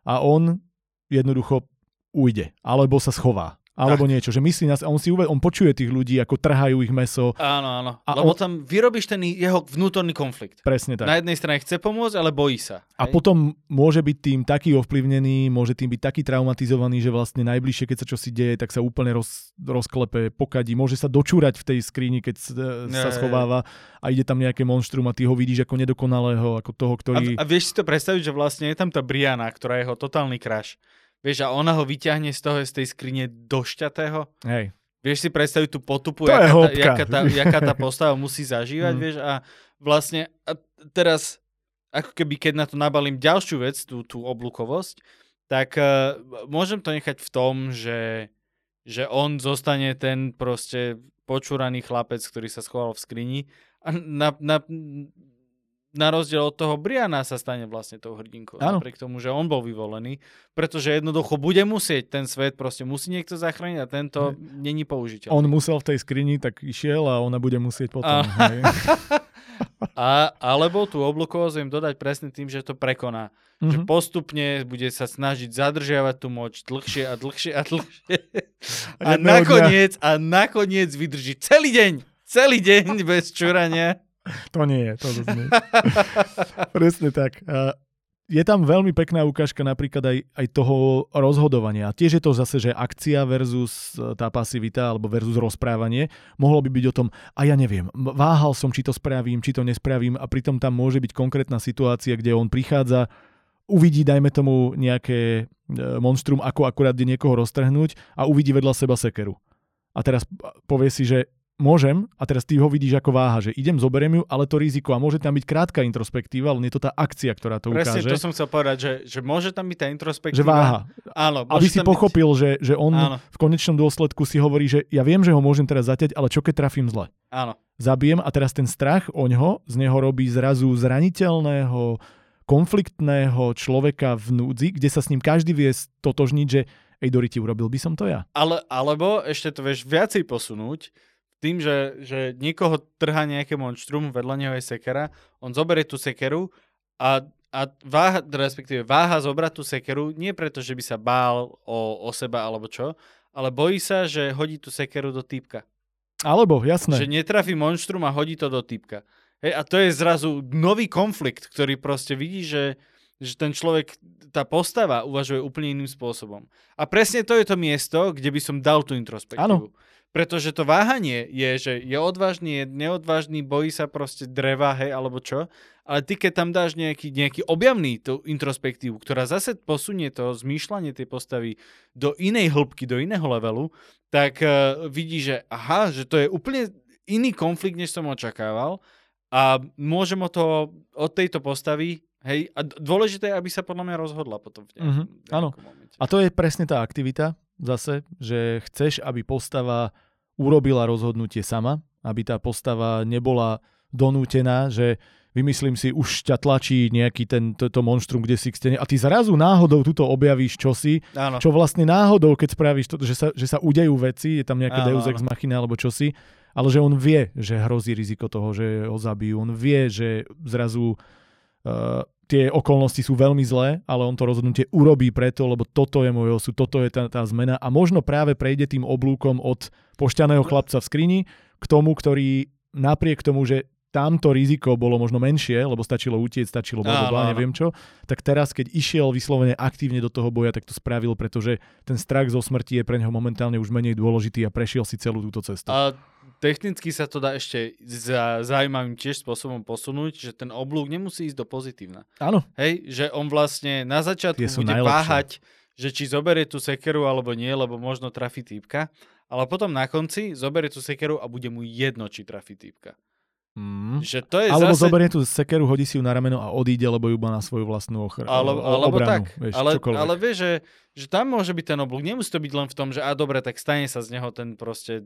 a on jednoducho ujde, alebo sa schová. Alebo tak. niečo, že myslí nás, on si uved, on počuje tých ľudí, ako trhajú ich meso. Áno, áno. A Lebo on... tam vyrobíš ten jeho vnútorný konflikt. Presne tak. Na jednej strane chce pomôcť, ale bojí sa. A hej? potom môže byť tým taký ovplyvnený, môže tým byť taký traumatizovaný, že vlastne najbližšie, keď sa čo si deje, tak sa úplne roz, rozklepe, pokadí, môže sa dočúrať v tej skríni, keď sa ne, schováva a ide tam nejaké monštrum a ty ho vidíš ako nedokonalého, ako toho, ktorý... A, a vieš si to predstaviť, že vlastne je tam tá Briana, ktorá je jeho totálny crash Vieš, a ona ho vyťahne z toho, z tej skrine došťatého. Hej. Vieš si predstaviť tú potupu, to jaká, tá, jaká, tá, jaká tá postava musí zažívať, mm. vieš, a vlastne a teraz, ako keby keď na to nabalím ďalšiu vec, tú, tú oblúkovosť, tak uh, môžem to nechať v tom, že, že on zostane ten proste počúraný chlapec, ktorý sa schoval v skrini a na, na, na rozdiel od toho Briana sa stane vlastne tou hrdinkou. Ano. Napriek tomu, že on bol vyvolený. Pretože jednoducho bude musieť ten svet, proste musí niekto zachrániť a tento ne. není použiteľný. On musel v tej skrini, tak išiel a ona bude musieť potom. A, a alebo tú oblukovosť im dodať presne tým, že to prekoná. Mm-hmm. Že mhm. postupne bude sa snažiť zadržiavať tú moč dlhšie a dlhšie a dlhšie. A, a nakoniec, dňa. a nakoniec vydrží celý deň. Celý deň bez čurania. To nie je, to nie. Presne tak. Je tam veľmi pekná ukážka napríklad aj, aj toho rozhodovania. Tiež je to zase, že akcia versus e, tá pasivita alebo versus rozprávanie. Mohlo by byť o tom, a ja neviem, váhal som, či to spravím, či to nespravím a pritom tam môže byť konkrétna situácia, kde on prichádza, uvidí, dajme tomu, nejaké e, monštrum, ako akurát ide niekoho roztrhnúť a uvidí vedľa seba sekeru. A teraz povie si, že môžem, a teraz ty ho vidíš ako váha, že idem, zoberiem ju, ale to riziko a môže tam byť krátka introspektíva, ale nie je to tá akcia, ktorá to Presne, ukáže. Presne, to som chcel povedať, že, že môže tam byť tá introspektíva. Že váha. Áno. Aby si pochopil, byť... že, že on Áno. v konečnom dôsledku si hovorí, že ja viem, že ho môžem teraz zaťať, ale čo keď trafím zle? Áno. Zabijem a teraz ten strach o ňo z neho robí zrazu zraniteľného, konfliktného človeka v núdzi, kde sa s ním každý vie stotožniť, že ej Doriti, urobil by som to ja. Ale, alebo ešte to vieš viacej posunúť, tým, že, že niekoho trhá nejaké monštrum, vedľa neho je sekera, on zoberie tú sekeru a, a váha, respektíve váha zobrať tú sekeru nie preto, že by sa bál o, o seba alebo čo, ale bojí sa, že hodí tú sekeru do týpka. Alebo, jasné. Že netrafí monštrum a hodí to do týpka. Hej, a to je zrazu nový konflikt, ktorý proste vidí, že, že ten človek, tá postava uvažuje úplne iným spôsobom. A presne to je to miesto, kde by som dal tú introspektívu. Áno. Pretože to váhanie je, že je odvážny, je neodvážny, bojí sa proste dreva, hej, alebo čo. Ale ty, keď tam dáš nejaký, nejaký objavný tú introspektívu, ktorá zase posunie to zmýšľanie tej postavy do inej hĺbky, do iného levelu, tak uh, vidí, že aha, že to je úplne iný konflikt, než som očakával a môžem o to, od tejto postavy Hej, a dôležité je, aby sa podľa mňa rozhodla potom v nejakom, mm-hmm, áno. momente. A to je presne tá aktivita, zase, že chceš, aby postava urobila rozhodnutie sama, aby tá postava nebola donútená, že vymyslím si, už ťa tlačí nejaký ten, to, to monštrum, kde si k stene a ty zrazu náhodou tuto objavíš čosi, Áno. čo vlastne náhodou, keď spravíš to, že sa, že sa udejú veci, je tam nejaké Áno, Deus Ex. Machina alebo čosi, ale že on vie, že hrozí riziko toho, že ho zabijú. On vie, že zrazu uh, tie okolnosti sú veľmi zlé, ale on to rozhodnutie urobí preto, lebo toto je môj osud, toto je tá, tá zmena a možno práve prejde tým oblúkom od pošťaného chlapca v skrini k tomu, ktorý napriek tomu, že tamto riziko bolo možno menšie, lebo stačilo utieť, stačilo Áno, bla, bla, bla, áno. neviem čo, tak teraz, keď išiel vyslovene aktívne do toho boja, tak to spravil, pretože ten strach zo smrti je pre neho momentálne už menej dôležitý a prešiel si celú túto cestu. A technicky sa to dá ešte za zaujímavým tiež spôsobom posunúť, že ten oblúk nemusí ísť do pozitívna. Áno, Hej, že on vlastne na začiatku bude najlepšie. váhať, že či zoberie tú sekeru alebo nie, lebo možno trafi týpka, ale potom na konci zoberie tú sekeru a bude mu jedno, či trafi týpka. Mm. Že to je Alebo zase... zoberie tú sekeru, hodí si ju na rameno a odíde, lebo ju má na svoju vlastnú ochr- Alebo, o- alebo obranu, tak. Vieš, ale, čokoľvek. ale vieš, že, že tam môže byť ten oblúk. Nemusí to byť len v tom, že a dobre, tak stane sa z neho ten proste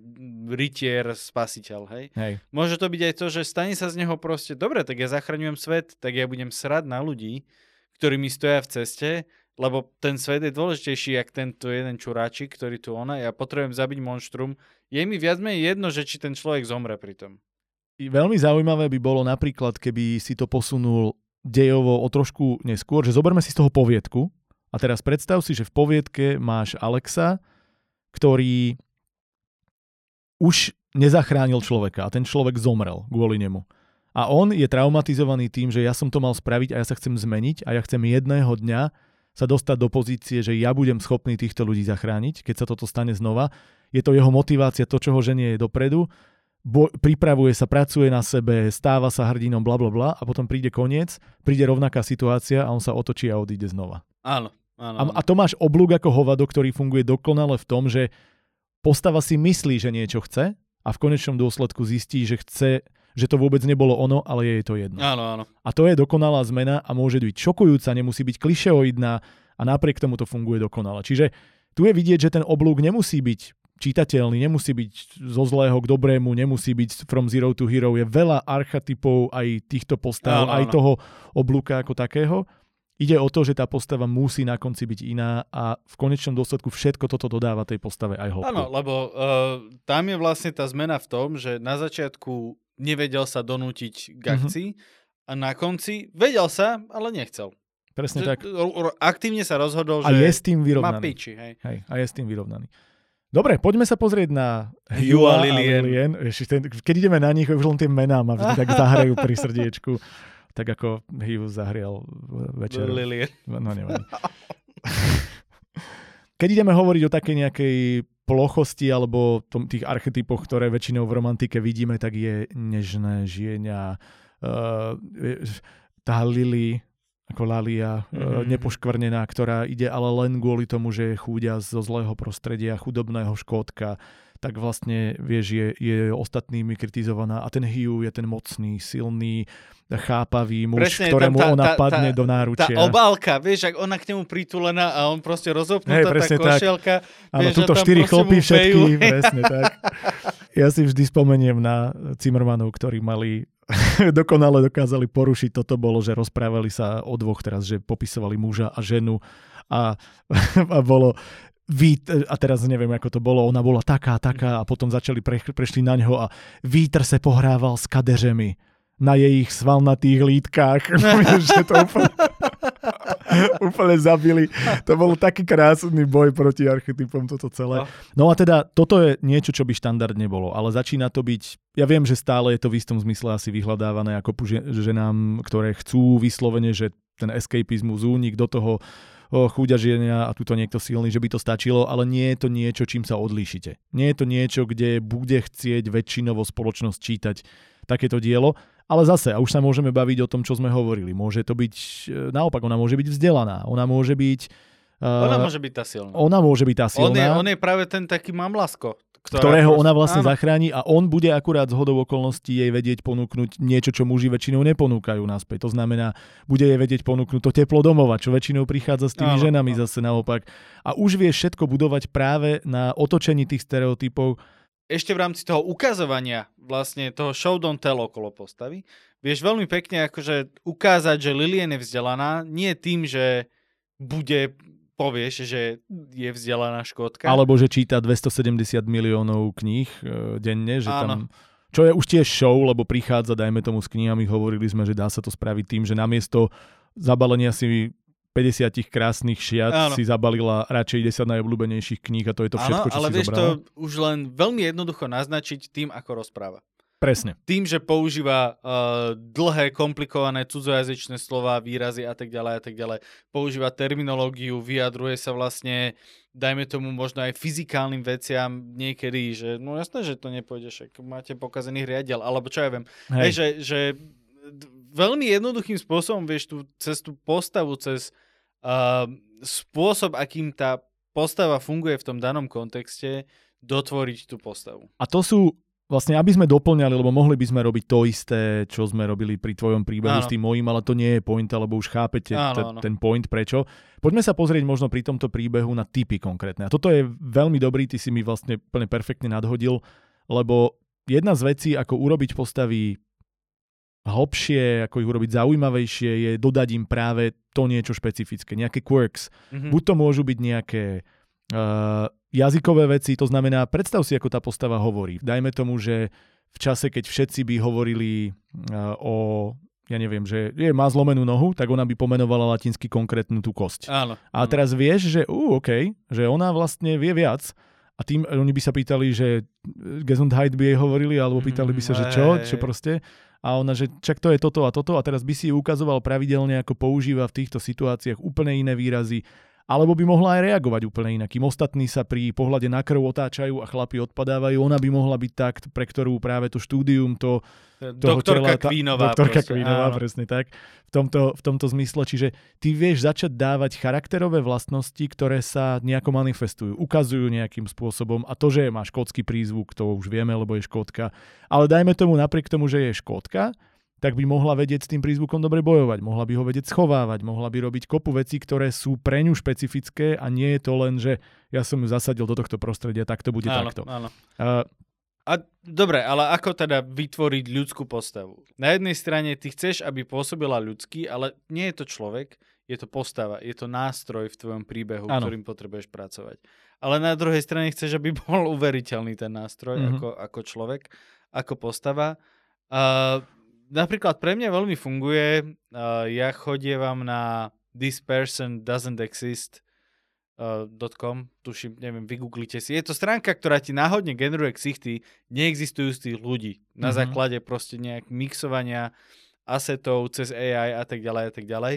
rytier, spasiteľ, hej. Hej. Môže to byť aj to, že stane sa z neho proste, dobre, tak ja zachraňujem svet, tak ja budem srať na ľudí, ktorí mi stoja v ceste, lebo ten svet je dôležitejší, jak tento jeden čuráčik, ktorý tu ona, ja potrebujem zabiť monštrum. Je mi viac menej jedno, že či ten človek zomre pri tom. Veľmi zaujímavé by bolo napríklad, keby si to posunul dejovo o trošku neskôr, že zoberme si z toho poviedku a teraz predstav si, že v poviedke máš Alexa, ktorý už nezachránil človeka a ten človek zomrel kvôli nemu. A on je traumatizovaný tým, že ja som to mal spraviť a ja sa chcem zmeniť a ja chcem jedného dňa sa dostať do pozície, že ja budem schopný týchto ľudí zachrániť, keď sa toto stane znova. Je to jeho motivácia, to, čo ho ženie je dopredu bo, pripravuje sa, pracuje na sebe, stáva sa hrdinom, bla bla bla a potom príde koniec, príde rovnaká situácia a on sa otočí a odíde znova. Áno, áno. A, a to máš oblúk ako hovado, ktorý funguje dokonale v tom, že postava si myslí, že niečo chce a v konečnom dôsledku zistí, že chce, že to vôbec nebolo ono, ale je jej to jedno. Áno, áno. A to je dokonalá zmena a môže byť šokujúca, nemusí byť klišeoidná a napriek tomu to funguje dokonale. Čiže tu je vidieť, že ten oblúk nemusí byť čitateľný, nemusí byť zo zlého k dobrému, nemusí byť from zero to hero. Je veľa archetypov aj týchto postav, Áno, aj áno. toho oblúka ako takého. Ide o to, že tá postava musí na konci byť iná a v konečnom dôsledku všetko toto dodáva tej postave aj hĺbku. Áno, lebo uh, tam je vlastne tá zmena v tom, že na začiatku nevedel sa donútiť k akcii a na konci vedel sa, ale nechcel. Presne Že, tak. aktívne sa rozhodol, A že je s tým má vyrovnaný. piči. Hej. Hej, a je s tým vyrovnaný. Dobre, poďme sa pozrieť na Hugh a Hugha Lillian. Lillian. Ešte ten, keď ideme na nich, už len tie mená ma vždy tak zahrajú pri srdiečku. Tak ako Hugh zahrial večer. Lilian. No nevadí. Keď ideme hovoriť o takej nejakej plochosti alebo tom, tých archetypoch, ktoré väčšinou v romantike vidíme, tak je nežné žienia, uh, tá Lily, ako Lalia, mm-hmm. Mhm. nepoškvrnená, ktorá ide ale len kvôli tomu, že je chúďa zo zlého prostredia, chudobného škódka, tak vlastne, vieš, je, je ostatnými kritizovaná a ten Hugh je ten mocný, silný, chápavý muž, Presne, ktorému tá- ona tá- padne tá- do Tá náručia. obálka, vieš, ak ona k nemu pritulená a on proste rozopnutá, tá presne tak. košielka. Áno, vieš, a tuto štyri chlopy všetky, presne tak. Ja si vždy spomeniem na Zimmermanov, ktorí mali dokonale dokázali porušiť toto bolo, že rozprávali sa o dvoch teraz, že popisovali muža a ženu a, a bolo vít, a teraz neviem, ako to bolo, ona bola taká, taká a potom začali pre, prešli na ňo a vítr se pohrával s kadeřemi na jejich svalnatých lítkách. Že to úplne, úplne zabili. To bol taký krásny boj proti archetypom toto celé. No a teda toto je niečo, čo by štandardne bolo, ale začína to byť, ja viem, že stále je to v istom zmysle asi vyhľadávané ako ženám, ktoré chcú vyslovene, že ten escapizmus, únik do toho o, chúďa ženia a tuto niekto silný, že by to stačilo, ale nie je to niečo, čím sa odlíšite. Nie je to niečo, kde bude chcieť väčšinovo spoločnosť čítať takéto dielo, ale zase, a už sa môžeme baviť o tom, čo sme hovorili. Môže to byť, e, naopak, ona môže byť vzdelaná, ona môže byť... Uh, Ona môže byť tá silná. ona môže byť tá silná On je, on je práve ten taký mamlasko. ktorá ktorého ona vlastne áno. zachráni a on bude akurát z hodou okolností jej vedieť ponúknuť niečo, čo muži väčšinou neponúkajú naspäť. To znamená, bude jej vedieť ponúknuť to teplo domova, čo väčšinou prichádza s tými Áno, ženami áno. zase naopak. A už vie všetko budovať práve na otočení tých stereotypov. Ešte v rámci toho ukazovania vlastne toho show don't tell okolo postavy, vieš veľmi pekne akože ukázať, že Lilien je vzdelaná, nie tým, že bude povieš, že je vzdelaná škótka. Alebo že číta 270 miliónov kníh e, denne, že Áno. tam čo je už tiež show, lebo prichádza, dajme tomu s knihami, hovorili sme, že dá sa to spraviť tým, že namiesto zabalenia si 50 krásnych šiat Áno. si zabalila radšej 10 najobľúbenejších kníh a to je to všetko, Áno, čo ale si vieš zobrala. to už len veľmi jednoducho naznačiť tým, ako rozpráva. Presne. Tým, že používa uh, dlhé, komplikované cudzojazyčné slova, výrazy a tak ďalej a tak ďalej. Používa terminológiu, vyjadruje sa vlastne, dajme tomu možno aj fyzikálnym veciam niekedy, že no jasné, že to nepôjde, však máte pokazený riadel, alebo čo ja viem. Hej. Hej, že, že veľmi jednoduchým spôsobom vieš tú, cez tú postavu, cez uh, spôsob, akým tá postava funguje v tom danom kontexte, dotvoriť tú postavu. A to sú vlastne, aby sme doplňali, lebo mohli by sme robiť to isté, čo sme robili pri tvojom príbehu áno. s tým mojím, ale to nie je point, lebo už chápete áno, t- áno. ten point, prečo. Poďme sa pozrieť možno pri tomto príbehu na typy konkrétne. A toto je veľmi dobrý, ty si mi vlastne plne perfektne nadhodil, lebo jedna z vecí, ako urobiť postavy hlbšie, ako ich urobiť zaujímavejšie, je dodať im práve to niečo špecifické, nejaké quirks. Mm-hmm. Buď to môžu byť nejaké uh, jazykové veci, to znamená, predstav si, ako tá postava hovorí. Dajme tomu, že v čase, keď všetci by hovorili uh, o ja neviem, že je, má zlomenú nohu, tak ona by pomenovala latinsky konkrétnu tú kosť. Áno. A teraz vieš, že ú, OK, že ona vlastne vie viac a tým oni by sa pýtali, že Gesundheit by jej hovorili, alebo pýtali by sa, že čo, čo proste. A ona, že čak to je toto a toto a teraz by si ukazoval pravidelne, ako používa v týchto situáciách úplne iné výrazy alebo by mohla aj reagovať úplne inak. Kým ostatní sa pri pohľade na krv otáčajú a chlapi odpadávajú, ona by mohla byť tak, pre ktorú práve to štúdium, to doktorka tela, Kvínová. Doktorka proste, Kvínová, áno. presne tak. V tomto, v tomto zmysle. Čiže ty vieš začať dávať charakterové vlastnosti, ktoré sa nejako manifestujú, ukazujú nejakým spôsobom. A to, že má škótsky prízvuk, to už vieme, lebo je škótka. Ale dajme tomu napriek tomu, že je škótka, tak by mohla vedieť s tým prízvukom dobre bojovať, mohla by ho vedieť schovávať, mohla by robiť kopu vecí, ktoré sú pre ňu špecifické a nie je to len, že ja som ju zasadil do tohto prostredia, tak to bude áno, takto. Áno. Uh, a dobre, ale ako teda vytvoriť ľudskú postavu? Na jednej strane ty chceš, aby pôsobila ľudský, ale nie je to človek, je to postava, je to nástroj v tvojom príbehu, ano. ktorým potrebuješ pracovať. Ale na druhej strane chceš, aby bol uveriteľný ten nástroj mm-hmm. ako, ako človek, ako postava. Uh, napríklad pre mňa veľmi funguje, uh, ja chodievam na this person doesn't exist uh, .com, tuším, neviem, vygooglite si. Je to stránka, ktorá ti náhodne generuje ksichty neexistujúcich ľudí na mm-hmm. základe proste nejak mixovania asetov cez AI a tak ďalej a tak ďalej.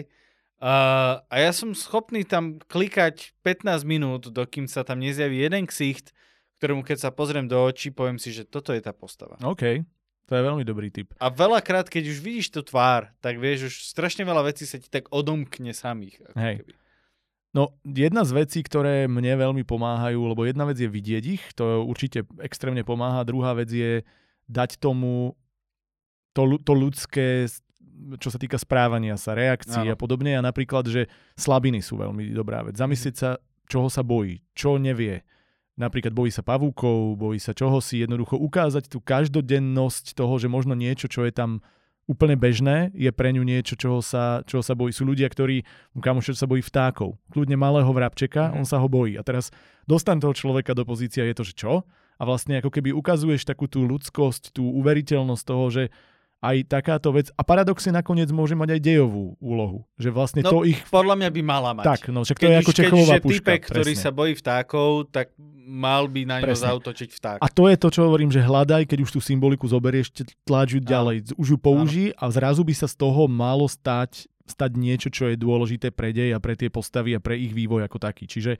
Uh, a ja som schopný tam klikať 15 minút, dokým sa tam nezjaví jeden ksicht, ktorému keď sa pozriem do očí, poviem si, že toto je tá postava. OK. To je veľmi dobrý tip. A veľakrát, keď už vidíš tú tvár, tak vieš, už strašne veľa vecí sa ti tak odomkne samých. Hej. Keby. No, jedna z vecí, ktoré mne veľmi pomáhajú, lebo jedna vec je vidieť ich, to určite extrémne pomáha, druhá vec je dať tomu to, to ľudské, čo sa týka správania sa, reakcií a podobne. A napríklad, že slabiny sú veľmi dobrá vec. Zamyslieť sa, čoho sa bojí, čo nevie napríklad bojí sa pavúkov, bojí sa čoho si, jednoducho ukázať tú každodennosť toho, že možno niečo, čo je tam úplne bežné, je pre ňu niečo, čoho sa, čoho sa bojí. Sú ľudia, ktorí, kamošer sa bojí vtákov. Kľudne malého vrabčeka, on sa ho bojí. A teraz dostan toho človeka do pozícia je to, že čo? A vlastne ako keby ukazuješ takú tú ľudskosť, tú uveriteľnosť toho, že aj takáto vec. A paradoxne nakoniec môže mať aj dejovú úlohu. Že vlastne no, to ich... podľa mňa by mala mať. Tak, no však to keď je ako Čechová puška. typek, ktorý sa bojí vtákov, tak mal by na ňo zautočiť vták. A to je to, čo hovorím, že hľadaj, keď už tú symboliku zoberieš, tlač ju ďalej. Už ju použij a zrazu by sa z toho malo stať, stať niečo, čo je dôležité pre dej a pre tie postavy a pre ich vývoj ako taký. Čiže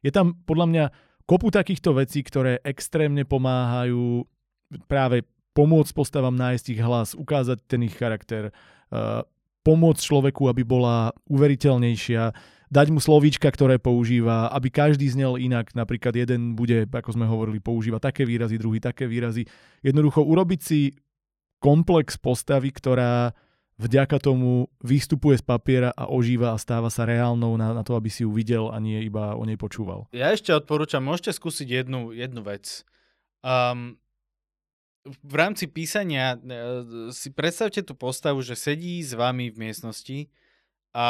je tam podľa mňa kopu takýchto vecí, ktoré extrémne pomáhajú práve pomôcť postavám nájsť ich hlas, ukázať ten ich charakter, uh, pomôcť človeku, aby bola uveriteľnejšia, dať mu slovíčka, ktoré používa, aby každý znel inak. Napríklad jeden bude, ako sme hovorili, používa také výrazy, druhý také výrazy. Jednoducho urobiť si komplex postavy, ktorá vďaka tomu vystupuje z papiera a ožíva a stáva sa reálnou na, na to, aby si ju videl a nie iba o nej počúval. Ja ešte odporúčam, môžete skúsiť jednu, jednu vec. Um, v rámci písania e, si predstavte tú postavu, že sedí s vami v miestnosti a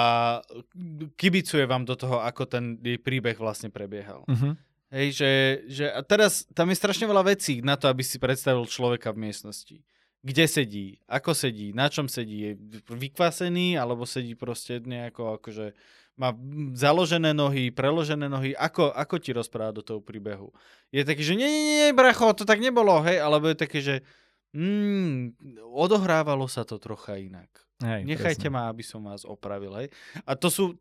kibicuje vám do toho, ako ten jej príbeh vlastne prebiehal. Uh-huh. Hej, že, že a teraz tam je strašne veľa vecí na to, aby si predstavil človeka v miestnosti. Kde sedí, ako sedí, na čom sedí, je vykvasený, alebo sedí proste nejako akože má založené nohy, preložené nohy, ako, ako ti rozpráva do toho príbehu. Je taký, že nie, nie, nie, bracho, to tak nebolo, hej, alebo je také, že mm, odohrávalo sa to trocha inak. Hej, Nechajte presne. ma, aby som vás opravil, hej. A to sú,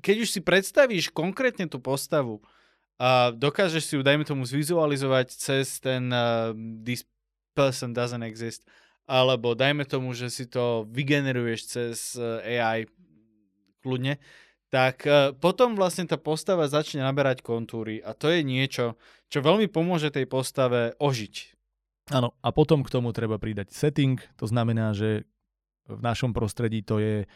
keď už si predstavíš konkrétne tú postavu a dokážeš si ju, dajme tomu, zvizualizovať cez ten uh, this person doesn't exist, alebo dajme tomu, že si to vygeneruješ cez uh, AI kľudne, tak uh, potom vlastne tá postava začne naberať kontúry a to je niečo, čo veľmi pomôže tej postave ožiť. Áno, a potom k tomu treba pridať setting, to znamená, že v našom prostredí to je,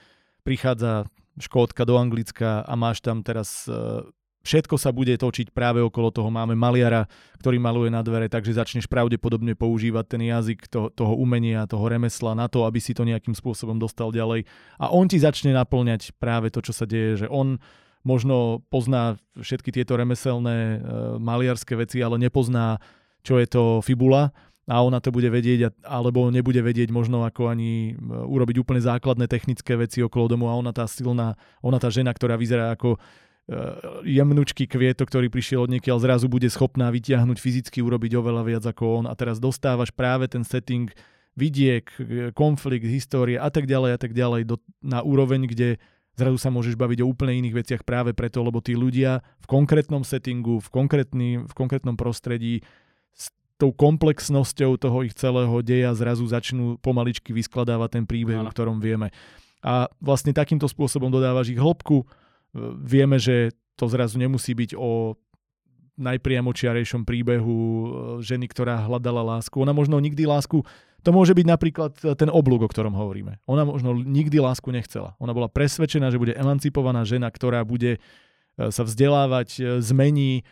prichádza Škótka do Anglicka a máš tam teraz uh, všetko sa bude točiť práve okolo toho. Máme maliara, ktorý maluje na dvere, takže začneš pravdepodobne používať ten jazyk to, toho umenia, toho remesla na to, aby si to nejakým spôsobom dostal ďalej. A on ti začne naplňať práve to, čo sa deje, že on možno pozná všetky tieto remeselné uh, maliarské veci, ale nepozná, čo je to fibula a ona to bude vedieť, alebo nebude vedieť možno ako ani urobiť úplne základné technické veci okolo domu a ona tá silná, ona tá žena, ktorá vyzerá ako jemnučký kvieto, ktorý prišiel od niekiaľ, zrazu bude schopná vytiahnuť fyzicky, urobiť oveľa viac ako on a teraz dostávaš práve ten setting vidiek, konflikt, histórie a tak ďalej a tak ďalej do, na úroveň, kde zrazu sa môžeš baviť o úplne iných veciach práve preto, lebo tí ľudia v konkrétnom settingu, v, v konkrétnom prostredí tou komplexnosťou toho ich celého deja zrazu začnú pomaličky vyskladávať ten príbeh, o ktorom vieme. A vlastne takýmto spôsobom dodávaš ich hĺbku. Vieme, že to zrazu nemusí byť o najpriamočiarejšom príbehu ženy, ktorá hľadala lásku. Ona možno nikdy lásku... To môže byť napríklad ten oblúk, o ktorom hovoríme. Ona možno nikdy lásku nechcela. Ona bola presvedčená, že bude emancipovaná žena, ktorá bude sa vzdelávať, zmení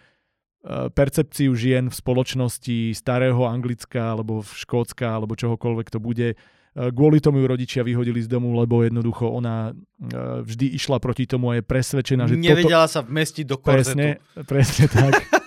percepciu žien v spoločnosti starého Anglicka alebo v Škótska alebo čohokoľvek to bude. Kvôli tomu ju rodičia vyhodili z domu, lebo jednoducho ona vždy išla proti tomu a je presvedčená, že Nevedela toto... sa vmestiť do korzetu. Presne, presne tak.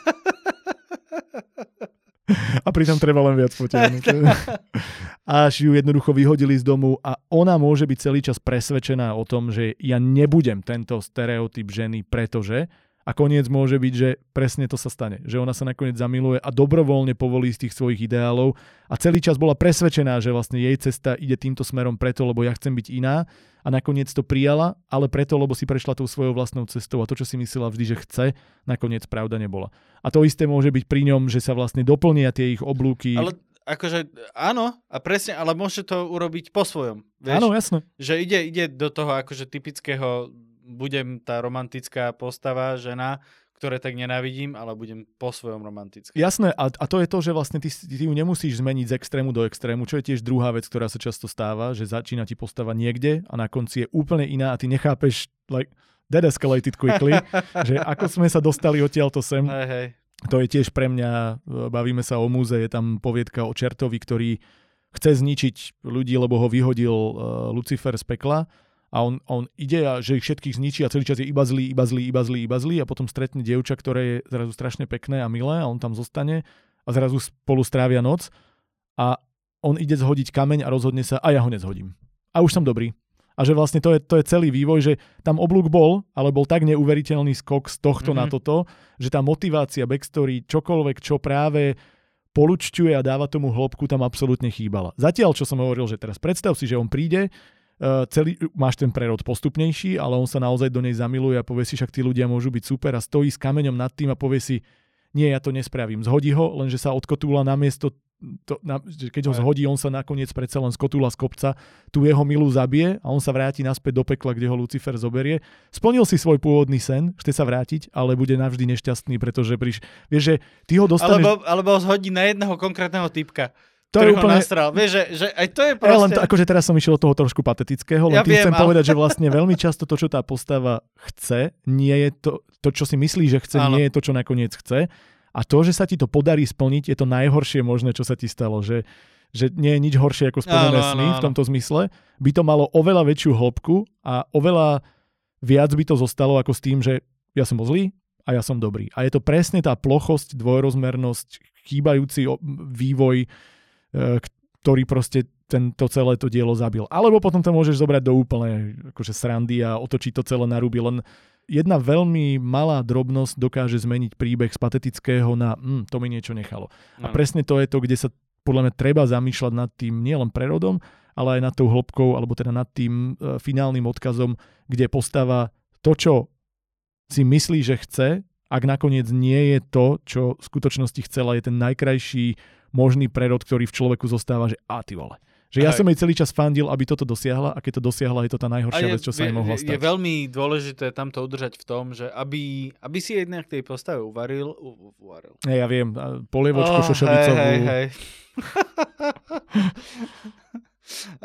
a pritom treba len viac potiahnuť. Až ju jednoducho vyhodili z domu a ona môže byť celý čas presvedčená o tom, že ja nebudem tento stereotyp ženy, pretože a koniec môže byť, že presne to sa stane. Že ona sa nakoniec zamiluje a dobrovoľne povolí z tých svojich ideálov a celý čas bola presvedčená, že vlastne jej cesta ide týmto smerom preto, lebo ja chcem byť iná a nakoniec to prijala, ale preto, lebo si prešla tou svojou vlastnou cestou a to, čo si myslela vždy, že chce, nakoniec pravda nebola. A to isté môže byť pri ňom, že sa vlastne doplnia tie ich oblúky. Ale akože áno, a presne, ale môže to urobiť po svojom. Vieš? Áno, jasno. Že ide, ide do toho akože typického budem tá romantická postava, žena, ktoré tak nenávidím, ale budem po svojom romantický. Jasné, a, a to je to, že vlastne ty, ty ju nemusíš zmeniť z extrému do extrému, čo je tiež druhá vec, ktorá sa často stáva, že začína ti postava niekde a na konci je úplne iná a ty nechápeš, like, that escalated quickly, že ako sme sa dostali odtiaľto sem. Hej, hej. To je tiež pre mňa, bavíme sa o múze, je tam poviedka o čertovi, ktorý chce zničiť ľudí, lebo ho vyhodil uh, Lucifer z pekla a on, on ide a že ich všetkých zničí a celý čas je iba zlý, iba zlý, iba zlý, iba zlý a potom stretne dievča, ktoré je zrazu strašne pekné a milé a on tam zostane a zrazu spolu strávia noc a on ide zhodiť kameň a rozhodne sa a ja ho nezhodím. A už som dobrý. A že vlastne to je, to je celý vývoj, že tam oblúk bol, ale bol tak neuveriteľný skok z tohto mm-hmm. na toto, že tá motivácia, backstory, čokoľvek, čo práve polučťuje a dáva tomu hĺbku, tam absolútne chýbala. Zatiaľ, čo som hovoril, že teraz predstav si, že on príde, celý, máš ten prerod postupnejší, ale on sa naozaj do nej zamiluje a povie si, však tí ľudia môžu byť super a stojí s kameňom nad tým a povie si, nie, ja to nespravím. Zhodí ho, lenže sa odkotúla na miesto, to, na, keď ho zhodí, on sa nakoniec predsa len skotúla z kopca, tu jeho milú zabije a on sa vráti naspäť do pekla, kde ho Lucifer zoberie. Splnil si svoj pôvodný sen, chce sa vrátiť, ale bude navždy nešťastný, pretože priš, vieš, že ty ho dostaneš... Alebo, alebo ho zhodí na jedného konkrétneho typka. To je úplne... nastral. Vieš, že, že aj to je proste... Ja len to, akože teraz som išiel od toho trošku patetického, len ja tým viem, chcem ale... povedať, že vlastne veľmi často to, čo tá postava chce, nie je to, to čo si myslí, že chce, ale... nie je to, čo nakoniec chce. A to, že sa ti to podarí splniť, je to najhoršie možné, čo sa ti stalo. Že, že nie je nič horšie ako splnené Áno, sny áno, v áno. tomto zmysle. By to malo oveľa väčšiu hĺbku a oveľa viac by to zostalo ako s tým, že ja som bol zlý a ja som dobrý. A je to presne tá plochosť, dvojrozmernosť, chýbajúci vývoj, ktorý proste tento celé to dielo zabil. Alebo potom to môžeš zobrať do úplne akože srandy a otočiť to celé na ruby, len jedna veľmi malá drobnosť dokáže zmeniť príbeh z patetického na hm, to mi niečo nechalo. A presne to je to, kde sa podľa mňa treba zamýšľať nad tým nielen prerodom, ale aj nad tou hĺbkou, alebo teda nad tým e, finálnym odkazom, kde postava to, čo si myslí, že chce, ak nakoniec nie je to, čo v skutočnosti chcela, je ten najkrajší možný prerod, ktorý v človeku zostáva, že a ty vole. Že ja Hej. som jej celý čas fandil, aby toto dosiahla a keď to dosiahla, je to tá najhoršia je, vec, čo sa jej je- mohla je stať. veľmi dôležité tam to udržať v tom, že aby, aby si jednak tej postave uvaril, u, uvaril. Ja, ja viem, polievočku Oh, šošovicovú. Hej, hej, hej.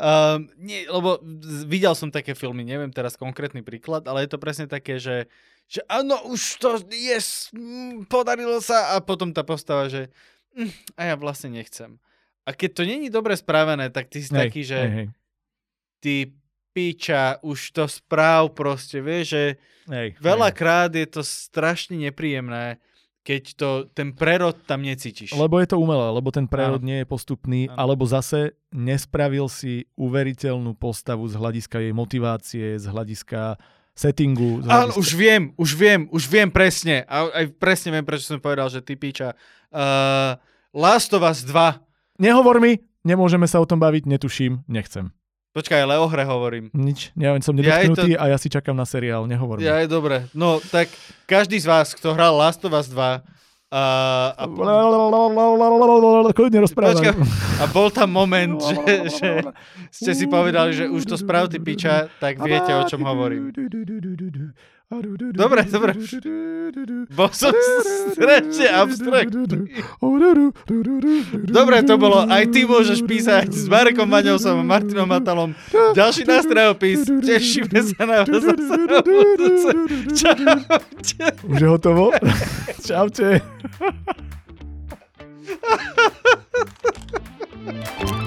um, nie, lebo videl som také filmy, neviem teraz konkrétny príklad, ale je to presne také, že, že áno, už to yes, mm, podarilo sa a potom tá postava, že a ja vlastne nechcem. A keď to není dobre spravené, tak ty si Hej, taký, že hej, hej. ty piča, už to správ proste, vieš, že Hej, hej. veľakrát je to strašne nepríjemné, keď to, ten prerod tam necítiš. Lebo je to umelé, lebo ten prerod Áno. nie je postupný, Áno. alebo zase nespravil si uveriteľnú postavu z hľadiska jej motivácie, z hľadiska settingu. Áno, už viem, už viem, už viem presne. A aj presne viem, prečo som povedal, že ty píča. Uh, Last of Us 2. Nehovor mi, nemôžeme sa o tom baviť, netuším, nechcem. Počkaj, ale o hre hovorím. Nič, ja som Ja je nedotknutý a ja si čakám na seriál, nehovor mi. Ja je dobre. No, tak každý z vás, kto hral Last of Us 2 uh, a, Kľudne rozprávaj. A bol tam moment, že, že ste si povedali, že už to sprav ty piča, tak viete, o čom hovorím. Dobre, dobre. Bol som strašne abstraktný. Dobre to bolo, aj ty môžeš písať s Marekom Maňovsom a Martinom Matalom. Ďalší nástrojopis. Tešíme sa na vás zase na budúce. Čaute. Už je hotovo? Čaute.